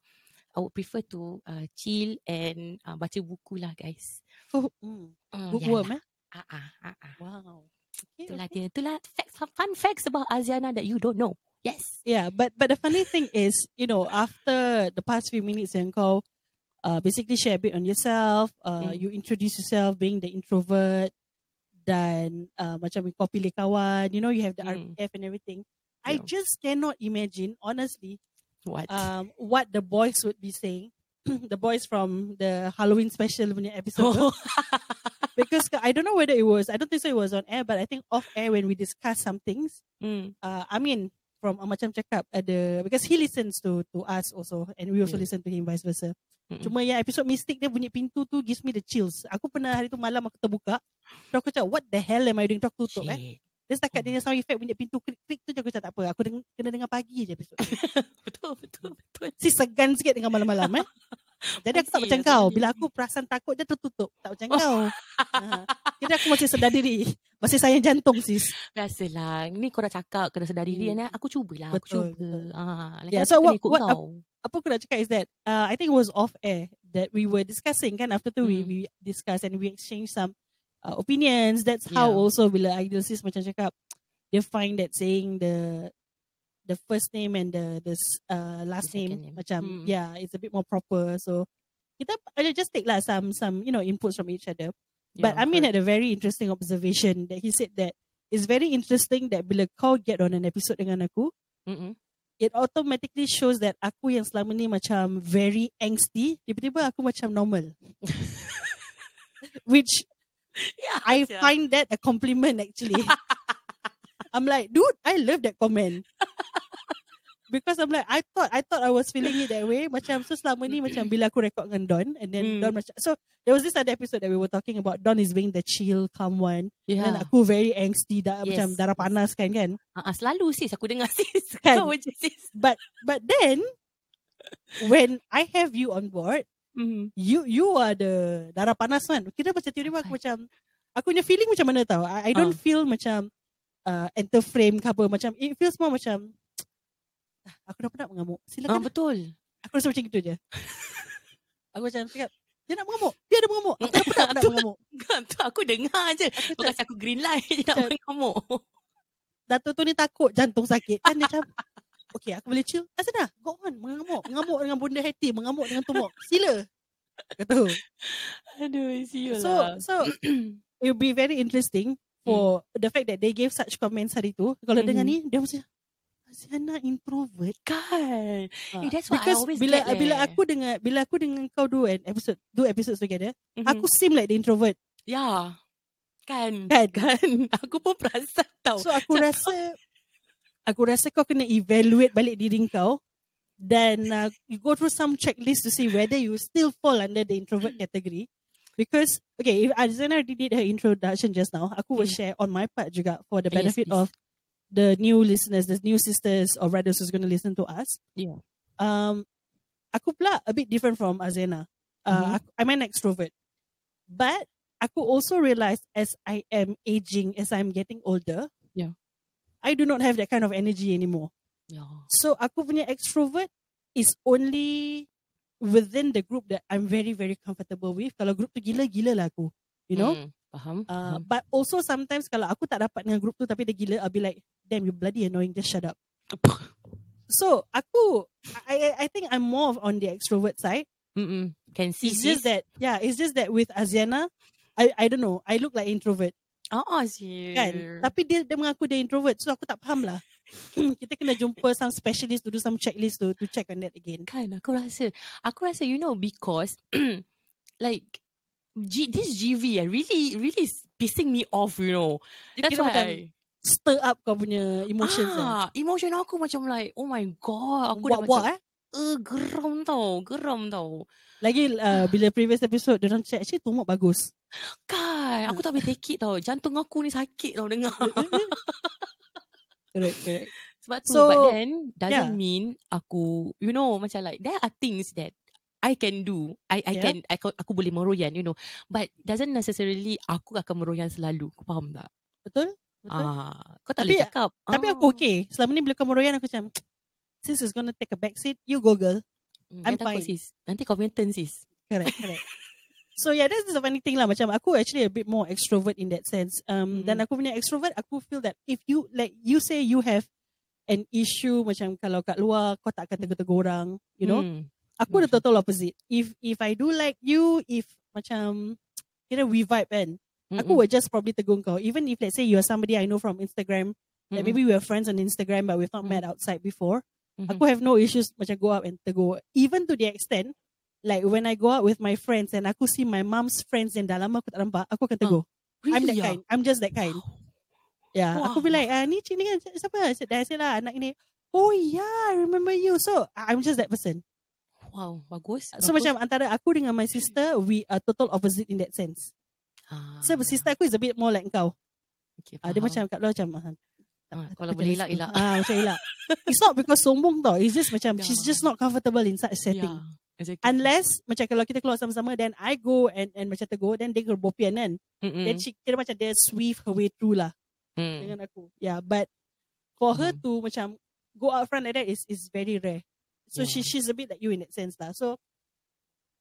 I would prefer to uh, chill and uh, baca buku lah, guys. Oh. Mm, Bookworm yalah. eh? Ah, ah, ah, ah. Wow. Okay, Itulah okay. dia. Itulah facts, fun facts about Aziana that you don't know. Yes. Yeah, but but the funny thing is, you know, after the past few minutes yang kau uh, basically share a bit on yourself, uh, Mm. you introduce yourself being the introvert dan uh, macam kau pilih kawan, you know, you have the Mm. RPF and everything. I just cannot imagine, honestly, What? um, what the boys would be saying. the boys from the Halloween special episode. Oh. because I don't know whether it was, I don't think so it was on air, but I think off air when we discussed some things, mm. uh, I mean from uh, macam cakap ada because he listens to to us also and we also Yeah. listen to him vice versa. Mm-mm. Cuma yang episode mistik dia bunyi pintu tu gives me the chills. Aku pernah hari tu malam aku terbuka. Terus aku cakap what the hell am I doing? Terus aku tutup eh. Shit. Dia setakat dia sound effect bunyi pintu klik-klik tu je aku cakap tak apa. Aku deng- kena dengar pagi je episode. tu. betul, betul, betul. si segan sikit dengan malam-malam eh. Jadi aku tak macam kau. see. Bila aku perasan takut dia tertutup. Tak macam kau. Ha. Jadi aku masih sedar diri. Masih sayang jantung sis. Biasalah. Ni kau dah cakap kena sedar diri. Hmm. Hmm. Aku cubalah. Aku Betul, cuba. betul. Ah, Yeah, yeah, so what- what- kau. apa aku nak cakap is that uh, I think it was off air that we were discussing kan after tu we Hmm. we discuss and we exchange some uh, opinions that's how Yeah. also bila ideal sis macam cakap they find that saying the the first name and the the uh, last The name, name. macam Hmm. yeah it's a bit more proper so kita I just take lah some some you know inputs from each other but Yeah, Amin correct. had a very interesting observation that he said that it's very interesting that bila kau get on an episode dengan aku Mm-mm. it automatically shows that aku yang selama ni macam very angsty, tiba-tiba aku macam normal. which Yeah, I sia. find that a compliment actually. I'm like, dude, I love that comment. Because I'm like, I thought I thought I was feeling it that way. Macam so selama ni macam bila aku record dengan Don and then Mm. Don macam so there was this other episode that we were talking about Don is being the chill, calm one. Yeah. Dan aku very angsty dah Yes, macam darah panas kan kan. Ah, selalu sis aku dengar sis. Kan? Kau je sis. But but then when I have you on board, Mm. you you are the darah panas one. Kira macam tiba-tiba aku macam aku punya feeling macam mana tau. I, I don't Ah. feel macam uh, enter frame ke apa macam it feels more macam "Ah, aku dah penat mengamuk. Ah, Silakan. betul. aku rasa macam gitu je. aku macam cakap dia nak mengamuk. Dia ada mengamuk. Aku dah penat nak mengamuk. tu aku dengar je. Aku kasi aku green light je nak mengamuk. Dato tu ni takut jantung sakit. Kan dia macam Okay, aku boleh chill. Asal dah? Go on. Mengamuk. Mengamuk dengan bunda hati. Mengamuk dengan tumor. Sila. Kata. Aduh, siul So, lah. so it will be very interesting for the fact that they gave such comments hari tu. Kalau Mhm. dengar ni, dia mesti Asiana introvert. kan. Ah, Eh, that's what I always bila get bila leh. aku dengar bila aku dengan kau do an episode do episodes together, Mhm. aku seem like the introvert. Ya. Kan. Kan? Kan. Aku pun perasan tau. So aku rasa aku rasa kau kena evaluate balik diri kau dan uh, you go through some checklist to see whether you still fall under the introvert category. Because okay, if Azana already did her introduction just now, aku will Hmm. share on my part juga for the Yes, benefit please. of the new listeners, the new sisters or brothers who's going to listen to us. Yeah. Um, aku pula a bit different from Azena. Uh, Mhm. aku, I'm an extrovert, but aku also realize as I am aging, as I'm getting older, Yeah. I do not have that kind of energy anymore. Ya. So aku punya extrovert is only within the group that I'm very very comfortable with. Kalau group tu gila-gila lah aku. You know? Hmm, Faham? Uh, faham. but also sometimes kalau aku tak dapat dengan group tu tapi dia gila, I'll be like, damn you bloody annoying, just shut up. So aku, I I, think I'm more of on the extrovert side. Mm-mm. Can see It's just that, yeah, it's just that with Aziana, I I don't know, I look like introvert ah, sis. kan. Tapi dia dia mengaku dia introvert, so aku tak faham lah. Kita kena jumpa some specialist to do some checklist to to check on that again. Kan aku rasa Aku rasa you know Because Like G, This GV eh, Really Really is pissing me off You know That's why stir up kau punya emotions ah. ah, Emotion aku macam like Oh my god Aku dah Buat-buat macam eh. uh, Geram tau Geram tau Lagi uh, bila previous episode dia orang check actually tumor bagus. Kan Aku tak boleh take it tau Jantung aku ni sakit tau Dengar correct, correct. Sebab tu So, But then Doesn't yeah. mean Aku You know Macam like There are things that I can do I I Yeah. can aku, aku boleh meroyan You know But doesn't necessarily Aku akan meroyan selalu Kau faham tak Betul? Betul? Ah, Kau tak Tapi- boleh cakap Tapi ah. aku okay. Selama ni bila kau meroyan aku macam Sis is gonna take a back seat. You go girl. Hmm, I'm fine. sis Nanti kau punya turn sis Correct, correct. So yeah, that's the funny thing lah. Macam aku actually a bit more extrovert in that sense. Um, Mhm. Dan aku punya extrovert, aku feel that if you like you say you have an issue macam kalau kat luar kau tak akan tegur-tegur orang, you know. Hmm. Aku the total opposite. If if I do like you, if macam kira we vibe kan, aku Mm-mm. will just probably tegur kau. Even if let's say you are somebody I know from Instagram, like Mm-mm. maybe we were friends on Instagram but we've not Mm. met outside before. Mhm. Aku have no issues macam go up and tegur. Even to the extent like when I go out with my friends and aku see my mom's friends yang dah lama aku tak nampak, aku akan tegur. I'm that Really ah? kind. I'm just that kind. Yeah, aku be Wow. like, ah, ni cik ni kan siapa? I said lah anak ni. Oh yeah, I remember you. So I'm just that person. Wow Bagus So bagus. macam antara aku dengan my sister, we are total opposite in that sense. ah. So sister aku is a bit more like kau. okay, Ah, dia macam kat luar macam ah, Ah, kalau boleh elak, elak. Ah, macam elak. It's not because sombong tau. It's just macam she's Yeah. just not comfortable in such a setting. yeah, exactly. Unless macam kalau kita keluar sama-sama then I go and and macam tegur then dia gerbopian kan. Mm-mm. Then she kira macam dia sweep her way through lah Mm. dengan aku. Yeah, but for her Hmm. to macam go out front like that is is very rare. So she she's a bit like you in that sense lah. So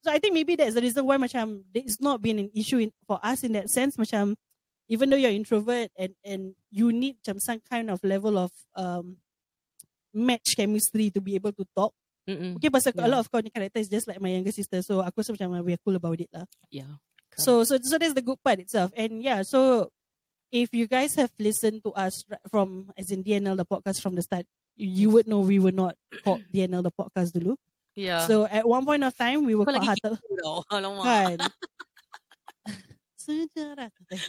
so I think maybe that's the reason why macam it's not been an issue in, for us in that sense macam even though you're introvert and and you need macam some kind of level of um match chemistry to be able to talk. Mm-mm. Okay, pasal a Yeah. lot of kau ni character is just like my younger sister. So aku rasa macam we are cool about it lah. Yeah. correct. So so so that's the good part itself. And yeah, so if you guys have listened to us from as in DNL the podcast from the start, you would know we were not called DNL the podcast dulu. yeah. So at one point of time we were Kau called lagi Hatal gitu tau. Alamak. kan.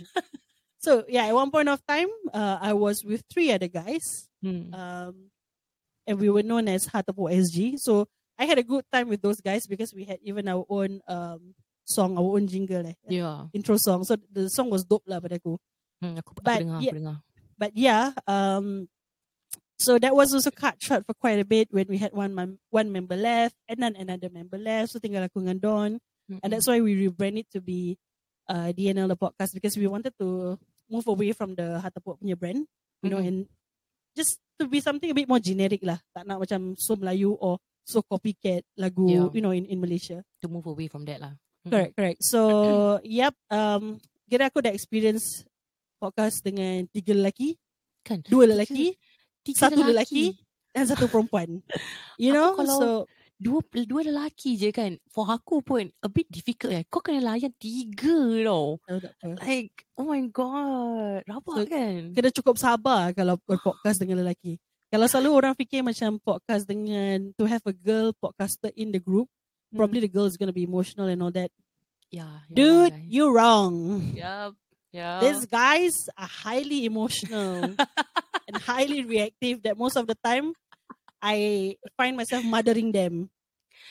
so yeah, at one point of time, uh, I was with three other guys, Hmm. um, and we were known as Hatapo SG. So I had a good time with those guys because we had even our own um song, our own jingle, eh, Yeah. intro song. So the song was dope lah pada aku. Hmm, aku, aku But dengar, yeah. aku dengar. But yeah, um, so that was also cut short for quite a bit when we had one mem- one member left and then another member left. So tinggal aku dengan Don. And that's why we rebranded to be uh, DNL the podcast because we wanted to move away from the Hatapok punya brand, you know, Mhm. and just to be something a bit more generic lah. Tak nak macam so Melayu or so copycat lagu, Yeah. you know, in, in Malaysia. to move away from that lah. Correct, correct. So, yep, um, kira aku dah experience podcast dengan tiga lelaki, Kan? dua lelaki, Tiga satu lelaki, dan satu perempuan. You Aku know, kalau- so Dua dua lelaki je kan. For aku pun a bit difficult eh. Kau kena layan tiga tau. Like, oh my god. Rabak So, kan? kena cukup sabar kalau podcast dengan lelaki. Kalau selalu orang fikir macam podcast dengan to have a girl podcaster in the group, probably the girl is gonna be emotional and all that. Yeah. yeah Dude, yeah. you're wrong. Yup. Yeah. These guys are highly emotional and highly reactive that most of the time I find myself mothering them.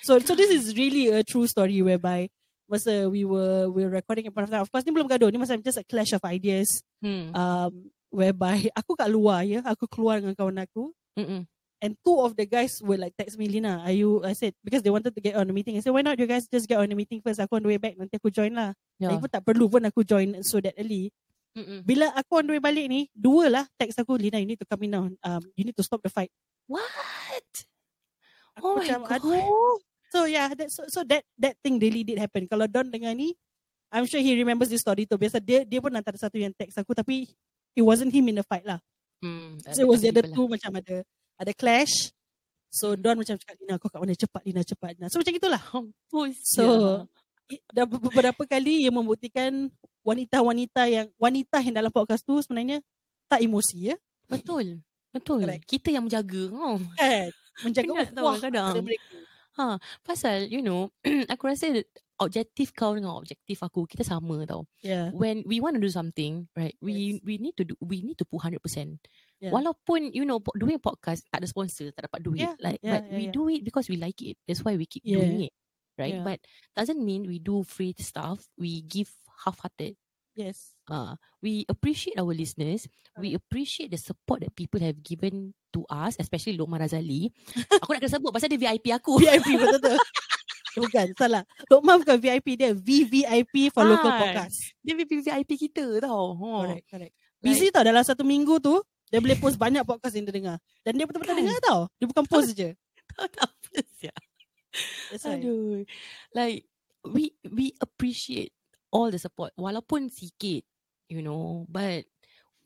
So so this is really a true story whereby masa we were we were recording in of course ni belum gaduh. Ni macam just a clash of ideas. Hmm. Um, whereby aku kat luar ya. Aku keluar dengan kawan aku. Mm-mm. And two of the guys were like text me, Lina, are you, I said, because they wanted to get on the meeting. I said, why not you guys just get on the meeting first? Aku on the way back, nanti aku join lah. Yeah. Pun tak perlu pun aku join so that early. Mm-mm. Bila aku on the way balik ni, dua lah text aku, Lina, you need to come in now. Um, you need to stop the fight. What? Aku Oh my macam, God. aduh. So yeah, that, so, so that that thing really did happen. Kalau Don dengar ni, I'm sure he remembers this story tu. Biasa dia dia pun antara satu yang text aku tapi it wasn't him in the fight lah. Hmm. So it was the other people two macam ada ada clash. So Don macam cakap Lina kau kat mana cepat Lina cepat Lina. So macam itulah. lah. Mampus So je. Dah beberapa kali ia membuktikan wanita-wanita yang wanita yang dalam podcast tu sebenarnya tak emosi ya. Betul. Betul. Correct. Kita yang menjaga kau. Kan? Menjaga Penat tau wah kadang. Ha, pasal you know, aku rasa objektif kau dengan objektif aku kita sama tau. Yeah. When we want to do something, right? We we need to do we need to put 100%. Yeah. Walaupun you know doing podcast tak ada sponsor, tak dapat duit. Yeah, Like yeah, but yeah, we yeah. do it because we like it. That's why we keep Yeah. doing it. Right? Yeah. But doesn't mean we do free stuff. We give half-hearted. Yes. Uh, we appreciate our listeners. We appreciate the support that people have given to us, especially Lokman Razali. aku nak kena sebut pasal dia VIP aku. VIP betul tu. Bukan, salah. Lokman bukan VIP dia, VVIP for local Ah, podcast. Dia VIP VIP kita tau. Oh. Correct, correct. Busy tau dalam satu minggu tu, dia boleh post banyak podcast yang dia dengar. Dan dia betul-betul Kan? dengar tau. Dia bukan post je. Tak apa sia. That's why. Aduh. Like we we appreciate all the support walaupun sikit, you know, but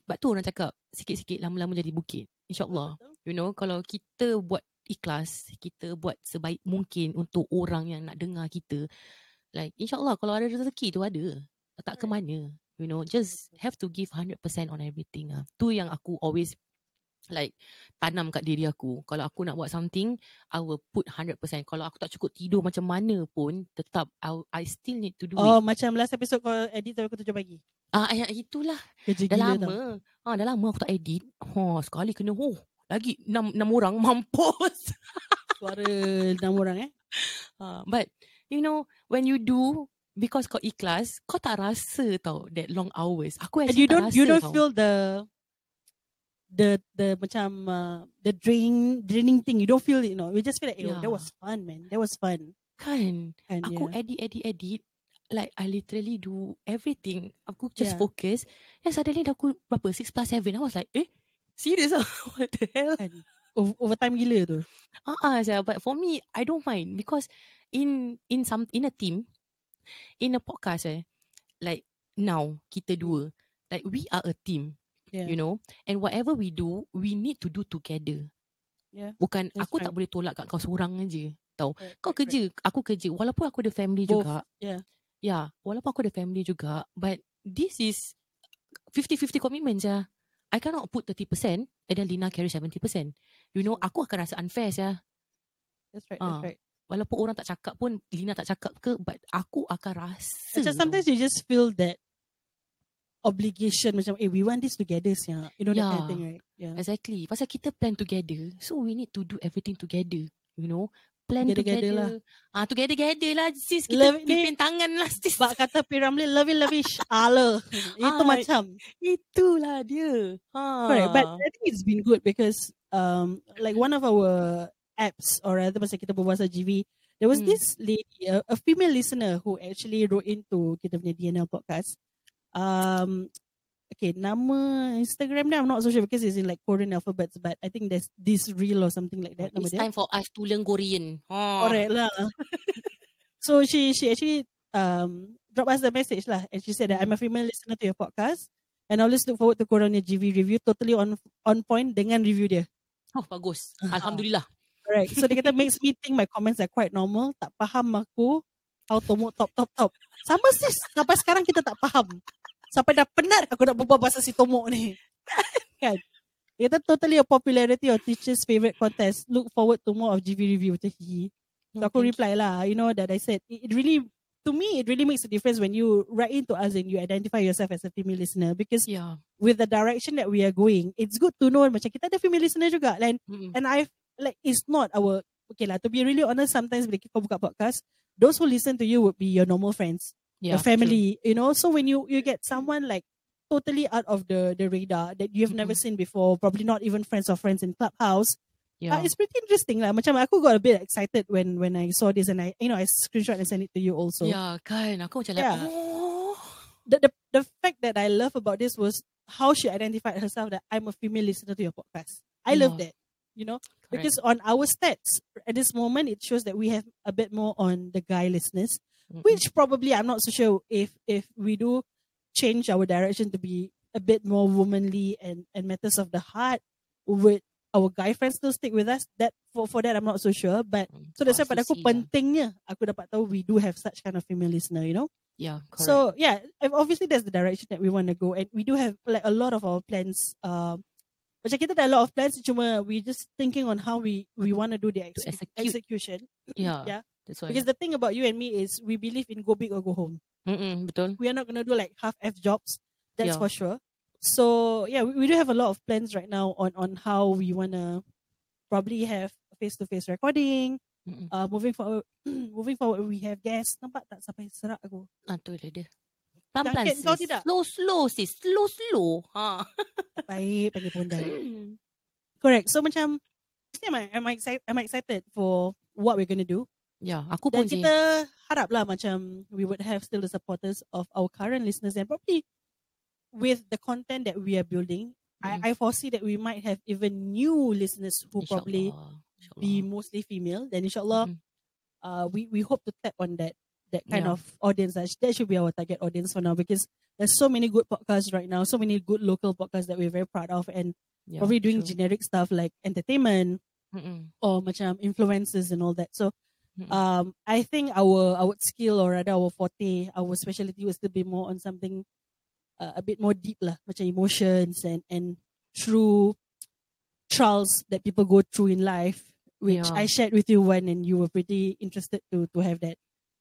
but tu orang cakap sikit-sikit lama-lama jadi bukit. InsyaAllah. You know, kalau kita buat ikhlas, kita buat sebaik mungkin untuk orang yang nak dengar kita, like insyaAllah kalau ada rezeki tu ada. Tak ke mana. You know, just have to give 100% on everything ah. Tu yang aku always like tanam kat diri aku. Kalau aku nak buat something, I will put 100%. Kalau aku tak cukup tidur macam mana pun, tetap I, I still need to do Oh, it. macam last episode kau edit tu aku tujuh pagi. Ah, ya, itulah. Kerja Dah lama. tau. Ah, dah lama aku tak edit. Oh, sekali kena oh. Lagi enam, enam orang mampus. Suara enam orang eh. Ah, but you know, when you do because kau ikhlas, kau tak rasa tau that long hours. Aku And actually you tak don't rasa you don't tau. feel the the the macam uh, the drain draining thing. You don't feel you know. You just feel like, oh, that Yeah. was fun, man. That was fun. kan. And Aku yeah. edit, edit, edit. Like I literally do everything. Aku just Yeah. focus. And suddenly dah aku berapa? 6 plus 7. I was like, eh? Serious ah? What the hell? kan. Over, overtime gila tu. Ah, uh uh, but for me, I don't mind because in in some in a team, in a podcast eh, like now kita dua, like we are a team, Yeah. you know, and whatever we do, we need to do together. Yeah, Bukan that's aku right. tak boleh tolak kat kau seorang aja. Tahu? Correct, Kau correct, kerja, aku kerja. Walaupun aku ada family Both, juga. yeah. Yeah, walaupun aku ada family juga, but this is 50-50 commitment je. I cannot put 30% and then Lina carry 70%. You know, aku akan rasa unfair ya. That's right, Ah. that's right. Walaupun orang tak cakap pun, Lina tak cakap ke, but aku akan rasa. Macam tau. sometimes you just feel that obligation macam eh we want this together sia. You know that kind of Yeah. thing, right? Yeah. Exactly. Pasal kita plan together. So we need to do everything together. You know. Plan Together-together together. Ah, together-together lah sis. Kita Love- pimpin tangan lah sis. Bak kata Piramli lovey lavish ala. Itu Ah, macam Itulah dia. Ha. correct. But I think it's been good because um like one of our apps or rather masa kita berbual pasal GV, there was Hmm. this lady, a, a female listener who actually wrote into kita punya DNL podcast. Um okay, nama Instagram dia I'm not so sure because it's in like Korean alphabets, but I think there's this real or something like that. Nama It's dia. time for us to learn Korean. Ha. Correct lah. so she she actually um dropped us a message lah, and she said that I'm a female listener to your podcast, and I always look forward to Corona GV review, totally on on point dengan review dia. Oh, bagus. Ah. Alhamdulillah. Correct. So dia kata makes me think my comments are quite normal. Tak faham aku how to move top top top. Sama sis. Sampai sekarang kita tak faham. Sampai dah penat aku nak berbual pasal si Tomok ni. kan? Dia kata totally a popularity or teacher's favorite contest. Look forward to more of GV review. Macam hihi. So aku reply lah, you know that I said it, it really to me it really makes a difference when you write into us and you identify yourself as a female listener because. Yeah. with the direction that we are going, it's good to know macam kita ada female listener juga. And Mm-mm. and I like it's not our okay lah to be really honest sometimes bila kau buka podcast, those who listen to you would be your normal friends, Yeah, your family, you know. So when you you get someone like totally out of the the radar that you have never seen before, probably not even friends or friends in clubhouse, True. uh, Yeah. it's pretty interesting lah. Macam aku got a bit excited when when I saw this and I you know I screenshot and send it to you also. yeah, kan. Aku macam like, Yeah. oh. The, the the fact that I love about this was how she identified herself that I'm a female listener to your podcast. I love that. You know, Correct. because on our stats at this moment it shows that we have a bit more on the guy listeners, Mm-mm. which probably I'm not so sure if if we do change our direction to be a bit more womanly and and matters of the heart, would our guy friends still stick with us? That for for that I'm not so sure, but Mm, so that's why pada aku pentingnya aku dapat tahu we do have such kind of female listener, you know. Yeah, correct. So yeah, obviously that's the direction that we want to go, and we do have like a lot of our plans. Um, macam kita ada a lot of plans, cuma we just thinking on how we we want to do the execute. execution. yeah. yeah. That's why. Because the thing about you and me is we believe in go big or go home. Mm-mm, betul. We are not gonna do like half f jobs. That's Yeah. for sure. So yeah, we, we do have a lot of plans right now on on how we wanna probably have face to face recording. Mm-mm. Uh, moving forward, moving forward, we have guests. Nampak tak sampai serak aku? Ah, tu dia. Pelan-pelan kau sis. tidak? Slow, slow sis. Slow, slow. Ha. Baik, panggil pondal. Correct. So macam I'm, I'm excited I'm excited for what we're gonna do. Ya, aku Dan pun sih. kita lah macam we would have still the supporters of our current listeners and probably with the content that we are building, Mm. I, I foresee that we might have even new listeners who probably be mostly female. Then inshallah, Mhm. uh, we, we hope to tap on that that kind Yeah. of audience. That, that should be our target audience for now because there's so many good podcasts right now, so many good local podcasts that we're very proud of and Yeah, probably doing true. generic stuff like entertainment Mm-mm. or macam influencers and all that. So Mm-mm. um I think our our skill or rather our forte, our specialty will still be more on something uh, a bit more deep lah, macam emotions and and true trials that people go through in life, which Yeah. I shared with you one and you were pretty interested to to have that.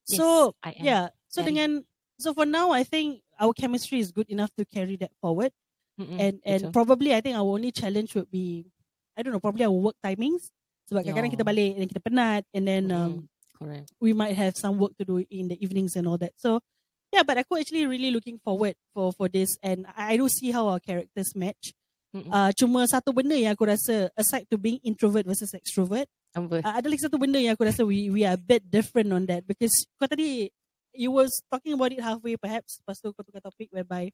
Yes, so yeah, so very. dengan so for now I think our chemistry is good enough to carry that forward Mm-mm. and and probably I think our only challenge would be I don't know probably our work timings sebab kadang-kadang Yeah. kita balik and kita penat and then um, Mm-mm. Correct. we might have some work to do in the evenings and all that so yeah but aku actually really looking forward for for this and I, I do see how our characters match Mm-mm. uh, cuma satu benda yang aku rasa aside to being introvert versus extrovert uh, ada lagi satu benda yang aku rasa we we are a bit different on that because kau tadi you was talking about it halfway perhaps lepas tu kau tukar topik whereby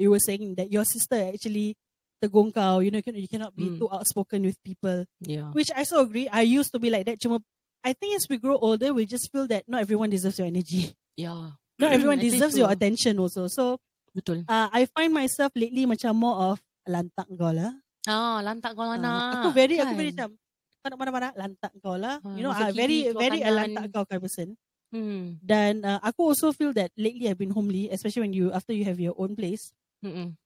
you were saying that your sister actually tegur kau you know you, can, you cannot be Mm. too outspoken with people Yeah. which I so agree I used to be like that cuma I think as we grow older we just feel that not everyone deserves your energy Yeah. not everyone I think deserves so. your attention also so Betul. uh, I find myself lately macam more of lantak kau lah Ah, lantak kau Ah, anak. aku very aku kan? very macam kau nak mana-mana lantak kau lah Ah, you know uh, very kiri, very a kanan. lantak kau kind person Hmm. dan uh, aku also feel that lately I've been homely especially when you after you have your own place Mm-mm.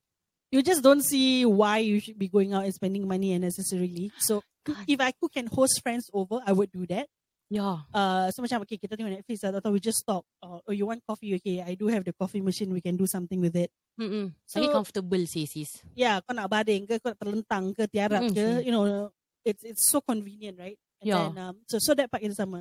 You just don't see why you should be going out and spending money unnecessarily so Kan. if I could can host friends over I would do that Yeah. Uh, so macam okay kita tengok Netflix atau, atau we just stop. Uh, oh you want coffee? Okay, I do have the coffee machine. We can do something with it. Mm-mm. So- Lagi comfortable sih sis. Yeah, kau nak baring ke, kau nak terlentang ke, tiarap Mm, ke, sure. you know, it's it's so convenient, right? And Yeah. then, um, so so that part kita sama.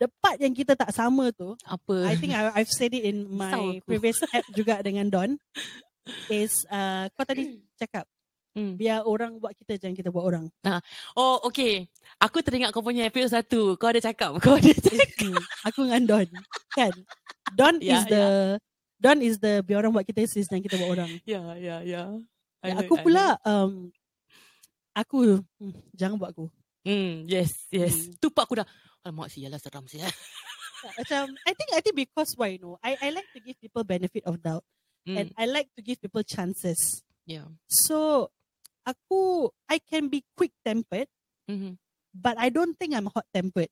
The part yang kita tak sama tu, Apa? I think I, I've said it in my previous app juga dengan Don. Is uh, kau tadi cakap Hmm. biar orang buat kita jangan kita buat orang. Oh, okay. Aku teringat kau punya episode satu. Kau ada cakap. Kau ada cakap. Aku dengan Don kan. Don Ya, is the Don is the biar orang buat kita sis jangan kita buat orang. Ya, ya, ya. Ya, aku pula um, aku hmm, jangan buat aku. Hmm, yes, yes. Hmm. Tu part aku dah. Alamak, sialah seram sial. Macam I think I think because why you know I I like to give people benefit of doubt Hmm. and I like to give people chances. Yeah. So aku I can be quick tempered Mm-hmm. but I don't think I'm hot tempered.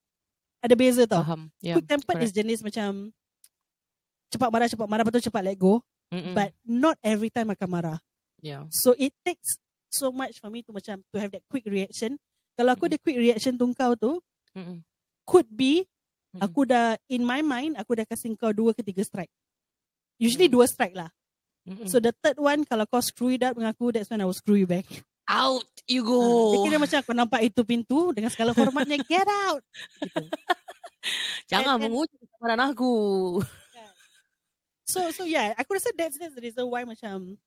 Ada beza tau. Faham. Yeah. quick tempered is jenis macam cepat marah cepat marah betul cepat let go Mm-mm. but not every time akan marah. yeah. So it takes so much for me to macam to have that quick reaction. Kalau aku ada quick reaction tu kau tu Mm-mm. could be Mm-mm. aku dah in my mind aku dah kasih kau dua ke tiga strike. Usually Mm. dua strike lah. Mm-mm. So the third one kalau kau screw it up dengan aku that's when I will screw you back. out you go. Dia kira macam aku nampak itu pintu dengan segala hormatnya get out. Gitu. Jangan and- mengucap kesalahan aku. So so yeah, aku rasa that's that's the reason why macam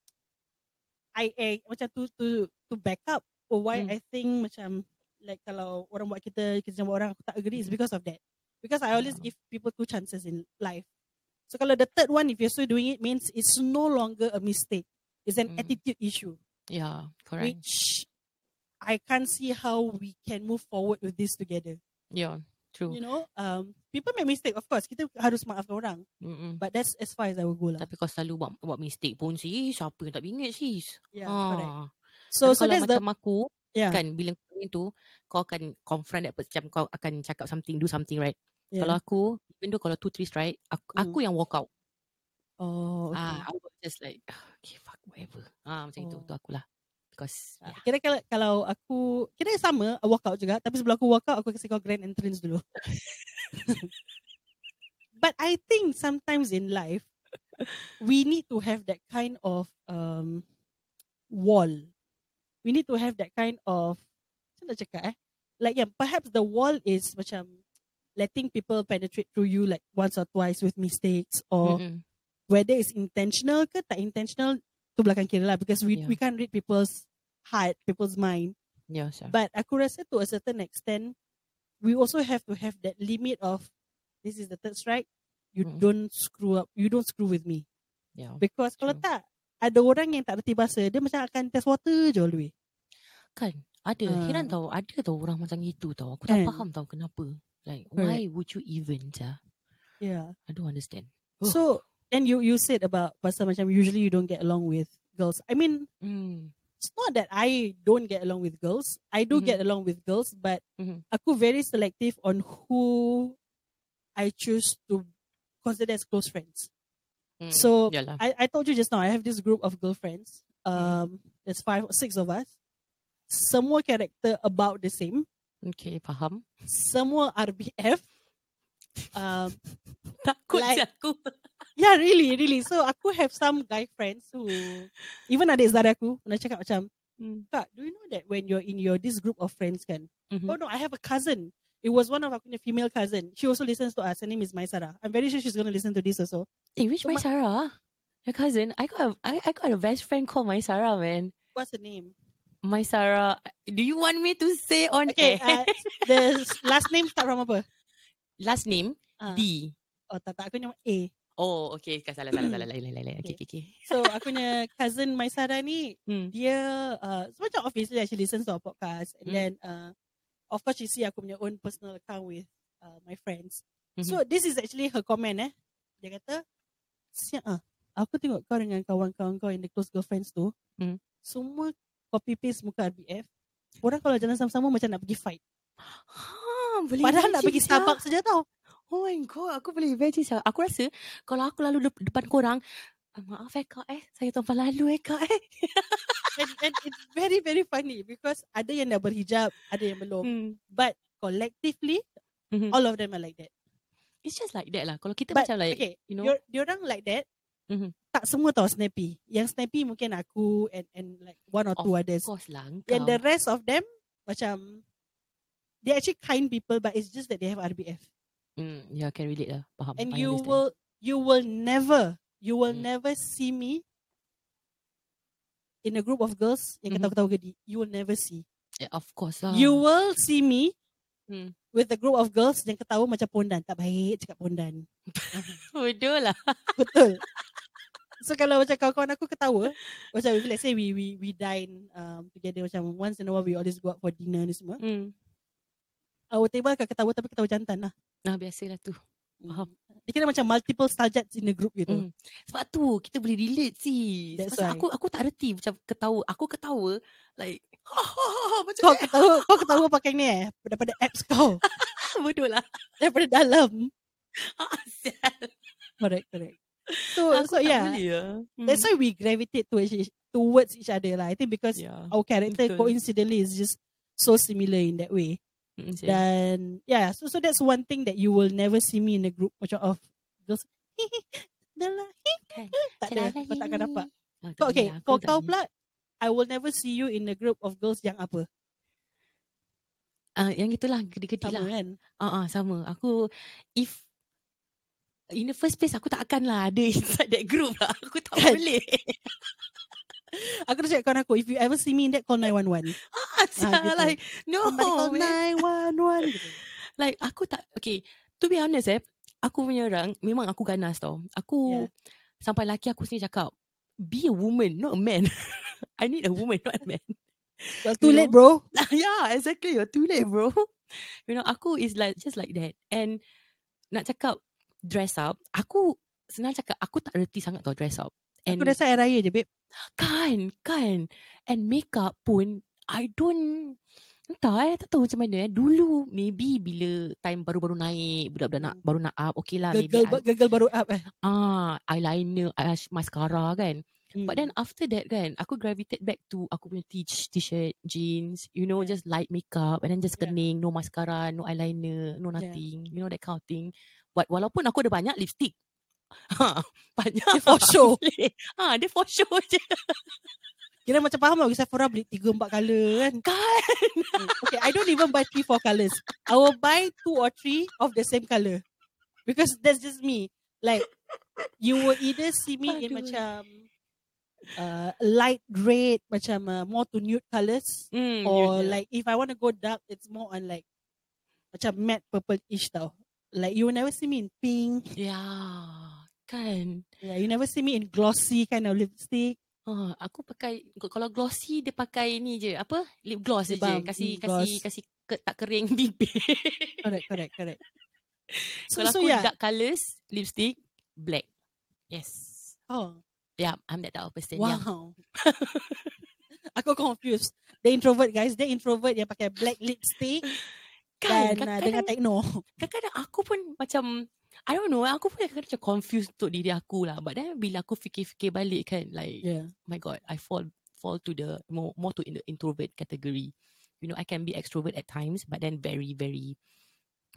I eh, macam to to to back up or why Hmm. I think macam like kalau orang buat kita kita buat orang aku tak agree is because of that. Because I always give people two chances in life. So kalau the third one if you're still doing it means it's no longer a mistake. It's an Hmm. attitude issue Yeah, correct. which I can't see how we can move forward with this together. Yeah, true. You know, um, people make mistake of course. Kita harus maafkan orang, Mm-mm. but that's as far as I will go lah. Tapi kau selalu buat, buat mistake pun sis. Siapa yang tak bingit sis? Yeah, correct. ah. So Tapi so kalau that's the macam aku, yeah. kan bila kau tu, kau akan confront that. Macam kau akan cakap something, do something, right? Yeah. Kalau aku, even though kalau two, three strike, aku, Hmm. aku yang walk out. Oh, okay. Ah, I will just like, okay, fuck, whatever. Ah, macam itu, Oh. tu akulah. Because, Ah, yeah. Kira kalau, kalau aku kira sama uh, walkout juga tapi sebelum aku walkout aku kasi kau grand entrance dulu. But I think sometimes in life we need to have that kind of um wall. We need to have that kind of macam nak cakap eh? Like yeah, perhaps the wall is macam letting people penetrate through you like once or twice with mistakes or Mm-mm. whether it's intentional ke tak intentional tu belakang kira lah because we Yeah. we can't read people's heart, people's mind. Yeah, sure. But aku rasa to a certain extent, we also have to have that limit of this is the third strike. You Mm. don't screw up. You don't screw with me yeah. because kalau True. tak ada orang yang tak reti bahasa dia macam akan test water je all the way. Kan, ada. Ah. Heran tau, ada tau orang macam itu tau. Aku tak Kan? faham tau kenapa. Like, why would you even, ja? Yeah. I don't understand. Oh. So and you you said about pasal macam usually you don't get along with girls. I mean Mm. it's not that I don't get along with girls. I do Mhm. get along with girls, but Mhm. aku very selective on who I choose to consider as close friends. Mm. So, Yalah. I, I told you just now, I have this group of girlfriends. Mm-hmm. Um, there's five, or six of us. Semua character about the same. Okay, faham. Semua RBF. Um, Takut Like- aku. yeah, really, really. So aku have some guy friends who, even adik saudara aku, pernah cakap macam, Mm. Kak, do you know that when you're in your this group of friends kan? Mhm. Oh no, I have a cousin. It was one of punya female cousin. She also listens to us. Her name is Maisara. I'm very sure she's gonna listen to this also. Eh, which So my ma- Sarah? Your cousin? I got a, I, I got a best friend called my Sarah, man. What's her name? My Sarah. Do you want me to say on Okay, air? uh, the last name start from apa? Last name Ah. D. Oh, tak, tak. Aku nama A. Oh, okay. Kan salah, salah, salah. Lain, lain, lain. Okay, okay, okay. So, aku punya cousin Maisara ni, Hmm. dia, uh, macam obviously lah, she listens to our podcast. And Hmm. then, uh, of course, she see aku punya own personal account with uh, my friends. Mhm. So, this is actually her comment eh. Dia kata, siap ah, aku tengok kau dengan kawan-kawan kau yang the close girlfriends tu, Hmm. semua copy paste muka RBF. Orang kalau jalan sama-sama macam nak pergi fight. Ha, boleh Padahal nak pergi. Starbucks saja tau. Oh my god, aku boleh imagine sia. Aku rasa kalau aku lalu dep- depan korang, "Ah, maaf eh kak eh, saya tumpah lalu eh kak eh. and, and it's very very funny because ada yang dah berhijab, ada yang belum. Hmm. But collectively, Mhm. all of them are like that. It's just like that lah. Kalau kita But, macam like, okay, you know. Diorang like that. Mhm. Tak semua tau snappy. Yang snappy mungkin aku and and like one or Of two others. Of course lah. And Engkau. the rest of them macam they're actually kind people but it's just that they have RBF. Mm, yeah, can relate lah. Faham. And I you understand. will you will never you will Mm. never see me in a group of girls yang Mhm. ketawa-ketawa gedi. You will never see. Yeah, of course lah. You will see me Hmm. with a group of girls yang ketawa macam pondan. Tak baik cakap pondan. Bodoh lah. Betul. So kalau macam kawan-kawan aku ketawa, macam let's say we we we dine um, together macam once in a while we always go out for dinner ni semua. Hmm. Our table akan ketawa tapi ketawa jantan lah. Nah, biasalah tu. Faham. Dia kira macam multiple starjets in the group gitu. Hmm. Sebab tu kita boleh relate sih. That's Pasal why. aku aku tak reti macam ketawa. Aku ketawa like macam Kau ketawa, kau ketawa pakai ni eh daripada apps kau. bodoh lah. daripada dalam. Sial. Correct, correct. So Aku so tak yeah. boleh lah. Hmm. That's why we gravitate towards each, towards each other lah. I think because yeah. our character Betul. coincidentally is just so similar in that way. Mm, sial. Dan yeah, so so that's one thing that you will never see me in a group macam of girls. Dah lah. Kan. Tak ada. Kau tak akan dapat. Tak Kau okay, lah. kau kau pula I will never see you in a group of girls yang apa? Ah, yang itulah gede-gede Sama lah. kan? Ah, ah, sama. Aku if in the first place aku tak akan lah ada inside that group lah. Aku tak Kan? boleh. Aku dah cakap kawan aku, if you ever see me in that, call 911. ah, sial, gitu. like no. Somebody call man. 911. Gitu. Like aku tak okay. To be honest eh, aku punya orang memang aku ganas tau. Aku Yeah. sampai laki aku sendiri cakap, be a woman, not a man. I need a woman, not a man. Well, too You late, know? bro. yeah, exactly. You're too late, bro. You know, aku is like just like that. And nak cakap dress up, aku senang cakap aku tak reti sangat tau dress up. And Aku rasa air raya je, babe. kan, kan. And makeup pun I don't Entah eh, tak tahu macam mana eh. Dulu maybe bila time baru-baru naik, budak-budak nak baru nak up, okay lah. maybe Gagal, I- gagal baru up eh. ah eyeliner, eyelash, mascara kan. Hmm. But then after that kan, aku gravitate back to aku punya t- t-shirt, jeans, you know, Yeah. just light makeup and then just Yeah. kening, no mascara, no eyeliner, no Yeah. nothing, you know that kind of thing. But walaupun aku ada banyak lipstick. Ha, banyak. Dia for show. Ha, dia for show je. Kira macam faham lah, Sephora beli 3-4 colour kan. Kan? Hmm. okay, I don't even buy 3-4 colours. I will buy 2 or 3 of the same colour. Because that's just me. Like, you will either see me in Aduh. macam uh, light red, macam uh, more to nude colours. Hmm, or you- like, if I want to go dark, it's more on like, macam matte purple-ish tau. Like, you will never see me in pink. Ya, kan. Yeah, you never see me in glossy kind of lipstick. Ha, aku pakai kalau glossy dia pakai ni je apa lip gloss je Lip kasih gloss. kasih ke, tak kering bibir. Correct, correct, correct. So, kalau so aku yeah. dark colours lipstick black. Yes. Oh, Yeah, I'm that type of person. Yeah. wow. Aku confused. The introvert guys, the introvert yang pakai black lipstick Kan, dan uh, dengan techno. kadang-kadang aku pun macam I don't know, aku pun kadang-kadang macam confused untuk diri aku lah. But then bila aku fikir-fikir balik kan, like, Yeah. my god, I fall fall to the more more to in the introvert category. You know, I can be extrovert at times, but then very very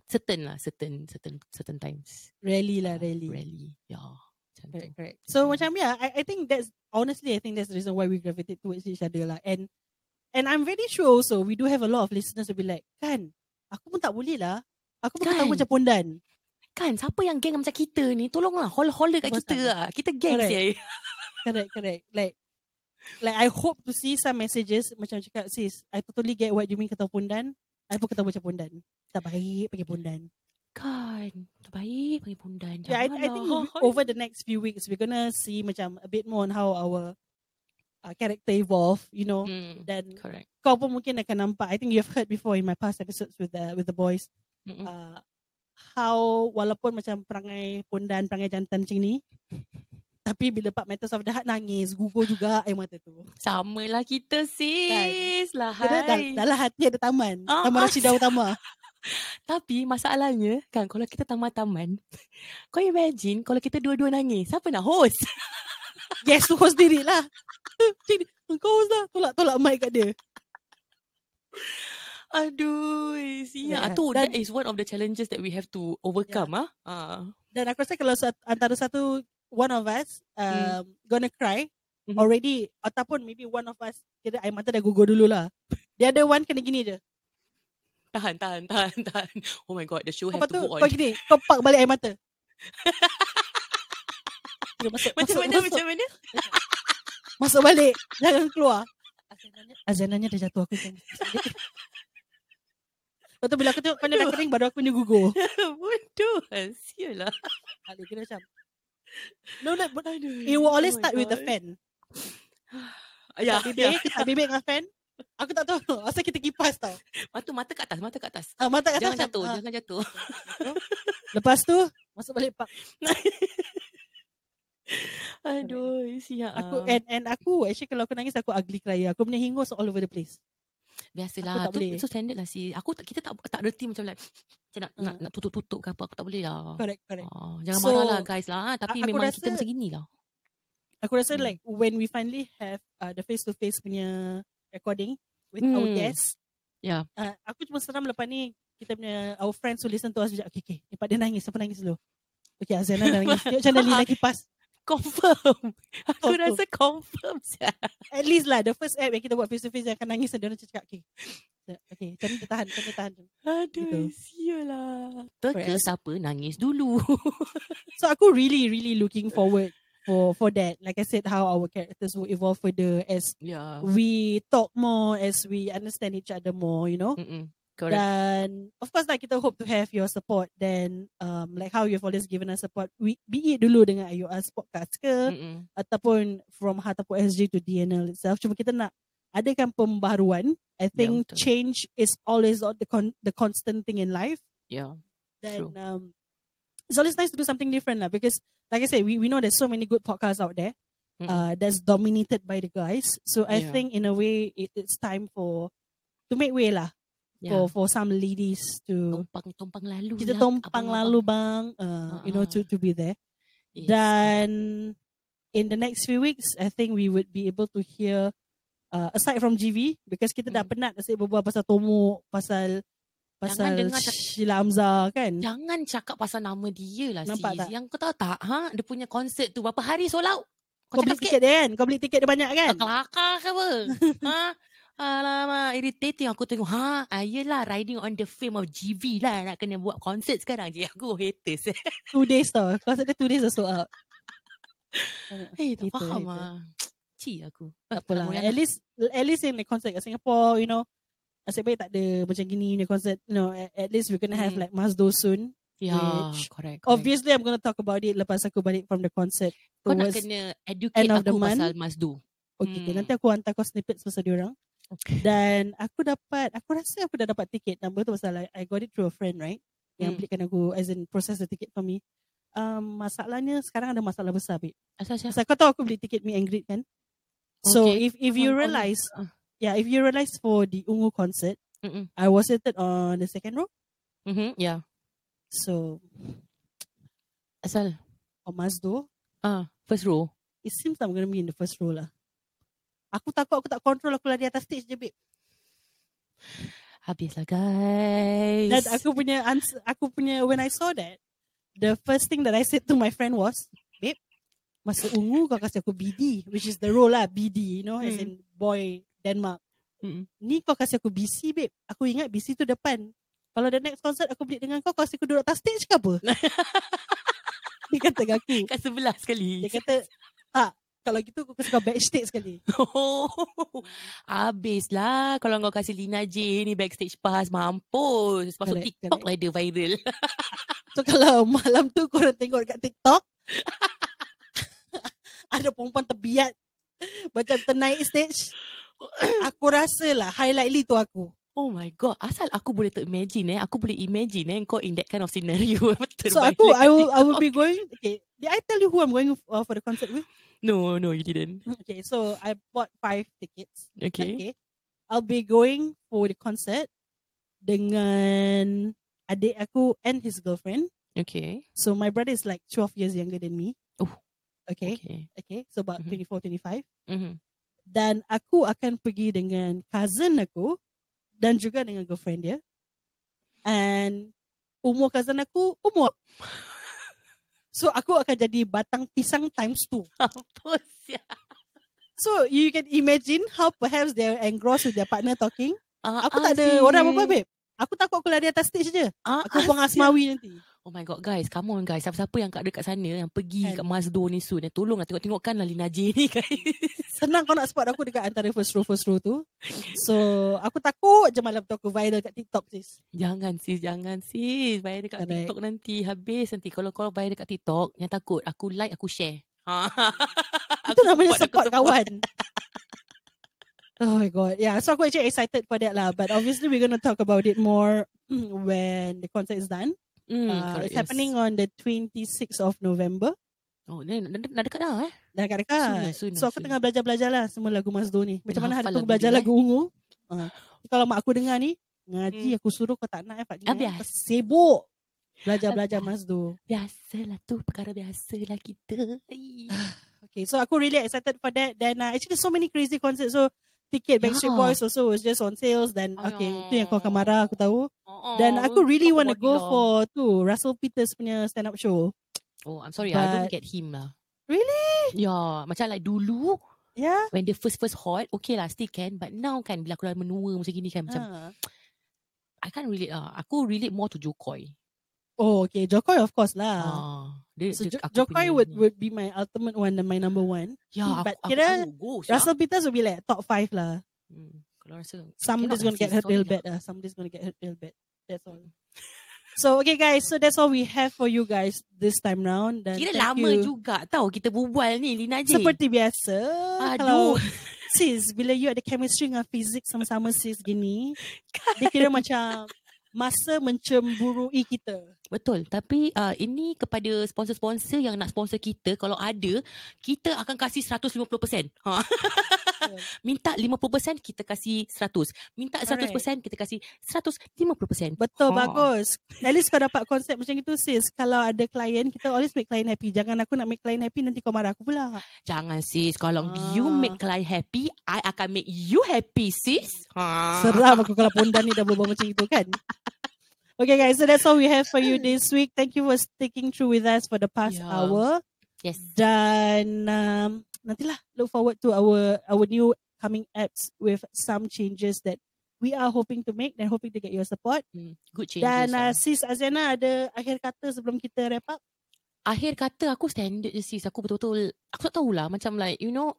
certain lah, certain certain certain times. Really lah, Yeah, really. Really, yeah. Macam tu. Correct, correct. So Yeah. macam yeah, I, I think that's honestly I think that's the reason why we gravitate towards each other lah. And and I'm very sure also we do have a lot of listeners who be like, kan, aku pun tak boleh lah. Aku pun Kan? tahu macam pondan. Kan, siapa yang geng macam kita ni, tolonglah, holler-holler kat Kau kita tak- lah. Kita geng Correct. siya. Correct, correct. Like like I hope to see some messages macam cakap sis, I totally get what you mean kata pondan. I pun kata macam pondan. Tak baik pakai pondan. Kan, terbaik panggil pundan. Yeah, I, I think over the next few weeks we're gonna see macam a bit more on how our uh, character evolve, you know. Hmm, Dan correct. kau pun mungkin akan nampak. I think you've heard before in my past episodes with the with the boys. Mm-mm. Uh, how walaupun macam perangai pondan, perangai jantan macam ni, tapi bila part matters of the heart nangis, gugur juga air mata tu. Sama lah kita sis. Lah Kira dah, hai. dalam hati ada taman. Ah, taman ah. Rashidah Utama. Tapi masalahnya kan kalau kita taman-taman, kau imagine kalau kita dua-dua nangis, siapa nak host? Yes, tu host diri lah. Kau host lah. Tolak-tolak mic kat dia. Aduh, siap. Yeah. Tu, Dan- that is one of the challenges that we have to overcome, ah. Ah. Dan aku rasa kalau sat- antara satu one of us um, gonna cry Mhm. already ataupun maybe one of us kira air mata dah gugur dulu lah. The other one kena gini je. Tahan, tahan, tahan, tahan. Oh my god, the show have Lepas to tu go kau on. gini, kau pak balik air mata. Dia masuk, Macam masuk, mana, masuk, macam mana? masuk balik. Jangan keluar. Azananya dah jatuh aku. jangan. Lepas tu bila aku tengok kena dah kering baru aku ni gugur. Bodoh. Sial lah. Ada kena macam. No, no, but Aduh. it will always Oh start with the God. fan. Ya, bibir, tak bibir dengan fan. Aku tak tahu. Asal kita kipas tau. Mata, mata kat atas, mata kat atas. Ah, mata kat Jangan atas jatuh, macam, ah. jangan jatuh. Lepas tu masuk balik pak. Aduh, siap. Aku and and aku actually kalau aku nangis aku ugly cry. Aku punya hingus all over the place. Biasalah. tak Tu, boleh. tu standard lah si. Aku kita tak tak reti macam like macam nak, nak, Hmm. nak tutup-tutup ke apa. Aku tak boleh lah. Correct, correct. Oh, jangan So, marah lah guys lah. ah. Tapi aku memang rasa- kita macam gini lah. Aku rasa Hmm. like when we finally have uh, the face to face punya recording with our Hmm. guests. Ya. Uh, aku cuma seram lepas ni kita punya our friends who listen to us. Okay, okay. Lepas dia nangis. Siapa nangis dulu? Okay, Azana dah nangis. Tengok macam Lina kipas. Confirm. Aku Confirm. rasa confirm. sia. At least lah the first app yang kita buat face to face yang akan nangis dia orang cakap okay. Okay, macam ni dia tahan, macam ni dia tahan. Aduh, Gitu. sial lah. Correct. Teka siapa nangis dulu. So aku really really looking forward for for that. Like I said, how our characters will evolve further as ya. we talk more, as we understand each other more. You know. Mm-mm. Correct. Dan of course like kita hope to have your support. Then um like how you've always given us support. We be it dulu dengan IOS podcast ke Mm-mm. ataupun from Hatapu SG to DNL itself. Cuma kita nak adakan pembaharuan. I think betul. change is always the con- the constant thing in life. Ya. then True. um, it's always nice to do something different lah because like I said we, we know there's so many good podcasts out there Mm-mm. uh, that's dominated by the guys so I Yeah. think in a way it, it's time for to make way lah Ya. for for some ladies to Tumpang tumpang lalu. kita lah, tumpang abang-abang. lalu bang uh, you know to to be there Yes. dan in the next few weeks I think we would be able to hear uh, aside from GV because kita dah Mm. penat asyik berbual pasal Tomo pasal pasal dengar Sheila Hamzah kan Jangan cakap pasal nama dia lah Nampak sis. tak? Yang kau tahu tak? Ha? Dia punya konsert tu berapa hari sold out? Kau beli tiket dia kan? Kau beli tiket dia banyak kan? Kelakar ke apa? ha? Alamak, irritating aku tengok. Ha, ah, yelah riding on the fame of GV lah nak kena buat konsert sekarang je. Aku haters. Two days tau. Rasa dia two days dah sold out. Eh, tak faham lah. Ci aku. Tak apalah. At least at least in the concert kat Singapore, you know, asyik baik tak ada macam gini punya concert. You know, at, at least we're gonna have Hmm. like Masdo soon. Ya, which correct, correct. Obviously, I'm gonna talk about it lepas aku balik from the concert. Kau nak kena educate end of the aku month. pasal Mazdu. Okay, okay, Hmm. nanti aku hantar kau snippets pasal diorang. Okay. Dan aku dapat, aku rasa aku dah dapat tiket. Nama tu pasal I, I got it through a friend, right? Yang Hmm. belikan aku, as in process the ticket for me. Um, masalahnya sekarang ada masalah besar, babe. Asal siapa? Pasal kau tahu aku beli tiket meet and greet kan? So Okay. if if you faham. realize, Ah. yeah, if you realize for the Ungu concert, Mm-mm. I was seated on the second row. Mhm, Ya. So Asal? on Mazdo, Ah, first row. it seems I'm gonna be in the first row lah. Aku takut aku tak control aku lari atas stage je, babe. Habislah guys. Dan aku punya answer, aku punya when I saw that, the first thing that I said to my friend was, babe, masa ungu kau kasih aku BD, which is the role lah BD, you know, as Hmm. in boy Denmark. Mm-mm. Ni kau kasih aku BC, babe. Aku ingat BC tu depan. Kalau the next concert aku beli dengan kau, kau kasih aku duduk atas stage ke apa? Dia kata dengan aku. kat sebelah sekali. Dia kata, tak. Kalau gitu aku kasih kau backstage sekali. Oh, habislah kalau kau kasih Lina J ni backstage pass mampus. Masuk Correct, TikTok correct. lah dia viral. So kalau malam tu korang tengok dekat TikTok, ada perempuan terbiat macam ternaik stage. Aku rasa lah highlightly tu aku. Oh my god, asal aku boleh ter-imagine eh. Aku boleh imagine eh kau in that kind of scenario. So aku I will I will be going okay. Did I tell you who I'm going uh, for the concert with? No, no you didn't. Okay, so I bought five tickets. Okay. Okay. I'll be going for the concert dengan adik aku and his girlfriend. Okay. So my brother is like 12 years younger than me. Oh. Okay. Okay. Okay. So about Mhm. 24, 25. Mhm. Dan aku akan pergi dengan cousin aku dan juga dengan girlfriend dia. And umur cousin aku umur. So aku akan jadi batang pisang times two. Sia? So you can imagine how perhaps they're engrossed with their partner talking. Ah, Aku ah, tak ada orang apa-apa babe. Aku takut aku lari atas stage je. Ah, Aku ah, buang asmawi nanti. Oh my god guys, come on guys. Siapa-siapa yang kat dekat sana yang pergi Kan. kat Mazdo ni soon, eh, tolonglah tengok-tengokkan lah Lina J ni guys. Senang kau nak spot aku dekat antara first row first row tu. So aku takut je malam tu aku viral kat TikTok sis. Jangan sis, jangan sis. Bayar dekat Correct. TikTok nanti. Habis nanti. Kalau kau bayar dekat TikTok, yang takut. Aku like, aku share. Ha. Itu namanya aku support support. kawan. Oh my god. Yeah, so aku actually excited for that lah. But obviously we're gonna talk about it more when the concert is done. Hmm, Uh, correct, it's yes. happening on the 26th of November. Oh, ni dah, dah, dekat dah eh. Dah dekat-dekat. Soon lah, soon so lah, aku soon. tengah belajar-belajar lah semua lagu Mazdo ni. Macam Dah mana hari tu aku belajar lagu ungu. Uh, kalau mak aku dengar ni, ngaji Hmm. aku suruh kau tak nak eh Pak Ah, Dina. eh. Sibuk. Belajar-belajar Mazdo. Biasalah tu, perkara biasalah kita. Okay, so aku really excited for that. Then uh, actually so many crazy concerts. So ticket Backstreet Yeah. Boys also was just on sales. Dan okay, itu yang kau akan marah aku tahu. Oh, Dan aku really want to go lah. for tu Russell Peters punya stand up show. Oh, I'm sorry. I don't But- get him lah. Really? Ya, macam like dulu Yeah. when the first first hot, okay lah still can. But now kan bila aku dah menua macam gini kan macam Ah. I can't relate lah. Aku relate more to Jokoi. Oh, okay. Jokoy of course lah. Ah, dia, So dia Jo- Jokoy punya would ni. would be my ultimate one and my number one. Ya, Hmm, but aku, kira aku go. Russell Peters would be like top five lah. Hmm, kalau rasa Somebody's gonna lah, get hurt real lah. bad. Uh. Somebody's gonna get hurt real bad. That's all. So okay guys, so that's all we have for you guys this time round. Dan Kira lama you. juga tau kita berbual ni Lina J. Seperti biasa. Aduh. Kalau sis, bila you ada chemistry dengan fizik sama-sama sis gini, dia kira macam masa mencemburui kita. Betul. Tapi uh, ini kepada sponsor-sponsor yang nak sponsor kita, kalau ada, kita akan kasih 150%. Ha. Minta 50%, kita kasih 100. Minta 100%, kita kasih 150%. Betul, Ha. bagus. At least kau dapat konsep macam itu sis. Kalau ada klien, kita always make client happy. Jangan aku nak make client happy, nanti kau marah aku pula. Jangan sis, kalau you Ah. make client happy, I akan make you happy sis. Ha. Seram aku kalau pondan ni dah berbual macam itu kan. Okay guys, so that's all we have for you this week. Thank you for sticking through with us for the past Yeah. hour. Yes. Dan um, nantilah look forward to our our new coming apps with some changes that we are hoping to make and hoping to get your support. Hmm, Good changes. Dan uh, sis Aziana ada akhir kata sebelum kita wrap up? akhir kata aku standard je sis. Aku betul-betul, aku tak tahulah. Macam like, you know,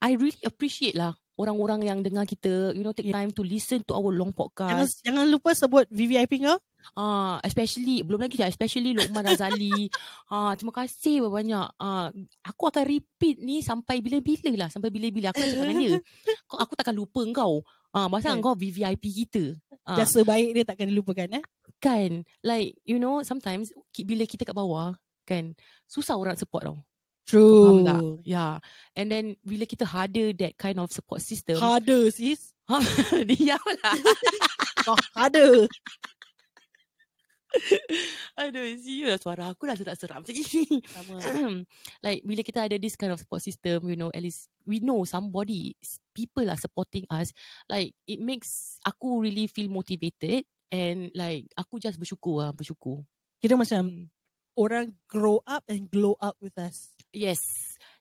I really appreciate lah orang-orang yang dengar kita, you know, take Yeah. time to listen to our long Jangan, podcast. jangan lupa sebut VVIP kau. Ah, especially, belum lagi dah, especially Lokman Razali. ah, terima kasih banyak. Ah, aku akan repeat ni sampai bila-bila lah. Sampai bila-bila. Aku cakap dengan dia. Kau, aku takkan lupa kau. Ah, masa Kan. kau VVIP kita. Ah, Jasa baik dia takkan dilupakan eh. kan like you know sometimes bila kita kat bawah kan susah orang support tau True. faham tak yeah and then bila kita harder that kind of support system Harder sis. diam lah Kau harder. aduh serius suara aku dah tak seram macam ni Sama. like bila kita ada this kind of support system you know at least we know somebody people are supporting us like it makes aku really feel motivated and like aku just bersyukur lah bersyukur Kira macam Hmm. orang grow up and glow up with us. Yes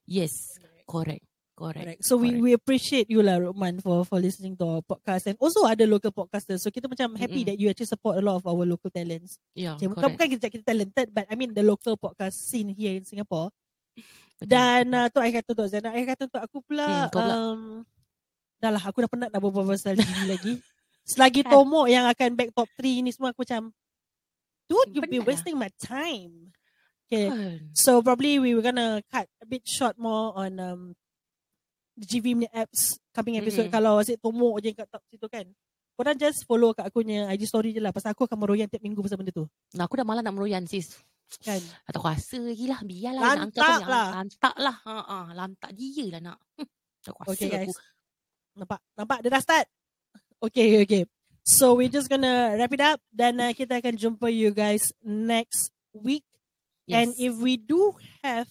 yes correct correct Correct. So we correct. we appreciate you lah Rukman for for listening to our podcast and also ada local podcasters. So kita macam happy Mm-mm. that you actually support a lot of our local talents. yeah Okay, bukan kita kita talented but I mean the local podcast scene here in Singapore. Betul, Dan uh, tu akhir kata tu Zana. Akhir kata tu aku pula, Hmm, pula. um, dah lah aku dah penat nak berbual pasal GV lagi. Selagi Kan. Tomo yang akan back top 3 ni semua aku macam dude you be lah. wasting my time. Okay. Kan. So probably we were gonna cut a bit short more on um the GV punya apps coming episode Mm-mm. kalau asyik Tomo je kat top situ kan. Korang just follow kat aku punya IG story je lah pasal aku akan meroyan tiap minggu pasal benda tu. Nah, aku dah malas nak meroyan sis. Kan. Tak tahu rasa lagi lah. Biarlah. nak angkat Lantak apa, lah. Lantak lah. Ha, ha, lantak dia lah nak. Hmm, Tak kuasa Okay guys. aku. Nampak? Nampak? Dia dah start. Okay, okay. So we're just gonna wrap it up dan uh, kita akan jumpa you guys next week. Yes. And if we do have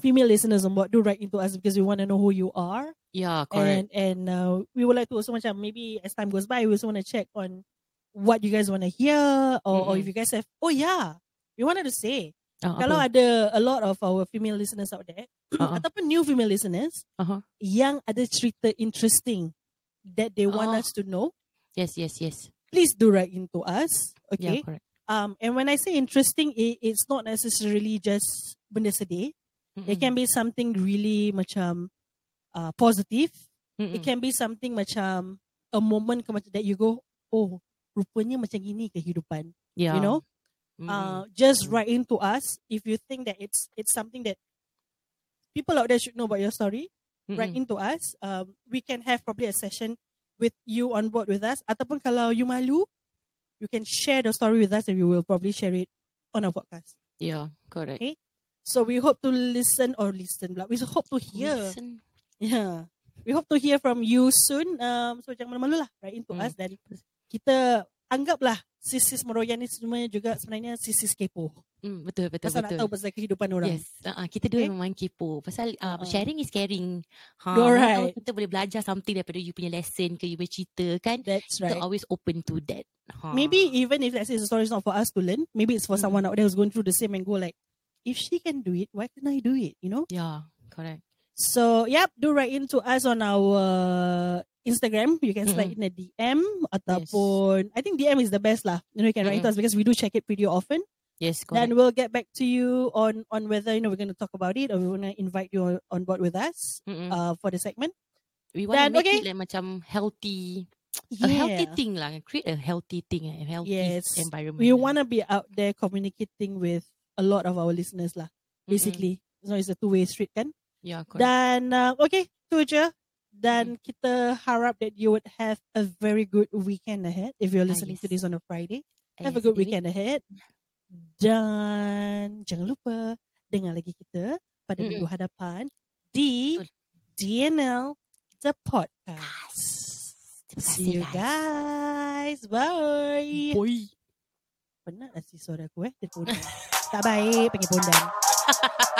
female listeners on board, do write into us because we want to know who you are. Yeah, correct. and and uh, we would like to also macam maybe as time goes by we also want to check on what you guys want to hear or, or if you guys have oh yeah we wanted to say Ah, kalau apa? ada a lot of our female listeners out there Uh-uh. ataupun new female listeners Uh-huh. yang ada cerita interesting that they want Oh. us to know Yes, yes, yes. please do write into us okay Yeah, correct. Um and when I say interesting it, it's not necessarily just benda sedih it can be something really macam uh, positive Mm-mm. it can be something macam a moment ke macam that you go oh rupanya macam gini kehidupan yeah. you know Mm-mm. uh, just Mm. write into us if you think that it's it's something that people out there should know about your story write Mm-mm. into us um, we can have probably a session with you on board with us ataupun kalau you malu you can share the story with us and we will probably share it on our podcast Yeah, correct. Okay. so we hope to listen or listen we hope to hear Listen. Yeah. We hope to hear from you soon. Um, so jangan malu-malu lah. Write into Hmm. us dan kita anggaplah sis-sis meroyan ni semuanya juga sebenarnya sis-sis kepo. Mm, betul, betul, Pasal nak betul. tahu pasal kehidupan orang. Yes, uh, kita dua Okay. memang kepo. Pasal uh, Uh-uh. sharing is caring. Ha, tahu kita boleh belajar something daripada you punya lesson ke you punya cerita kan. That's Kita right. always open to that. Ha. Maybe even if let's say the story is not for us to learn, maybe it's for Mm. someone out there who's going through the same and go like, if she can do it, why can I do it? You know? Yeah, correct. So, yep, do write into us on our Instagram. You can slide in a DM ataupun I think DM is the best lah. You know, you can write into us because we do check it pretty often. Yes, Then correct. we'll get back to you on on whether you know we're going to talk about it or we want to invite you on, on board with us Mm-mm. uh, for the segment. we want to make okay. it like macam healthy, a healthy thing lah. Create a healthy thing, a healthy Yes. environment. We want to be out there communicating with a lot of our listeners lah. Basically, so it's a two way street kan. Yeah, correct. Dan uh, okay, tu je. Dan kita harap that you would have a very good weekend ahead if you're Ah, listening to yes. this on a Friday. Ah, Have a yes, good Dewi. weekend ahead. Dan jangan lupa dengar lagi kita pada Mm-mm. minggu hadapan di. DNL The Podcast. Terima kasih, See you guys. Bye. Boy. Penat lah si suara aku eh. Dia pondan. tak baik panggil pondan.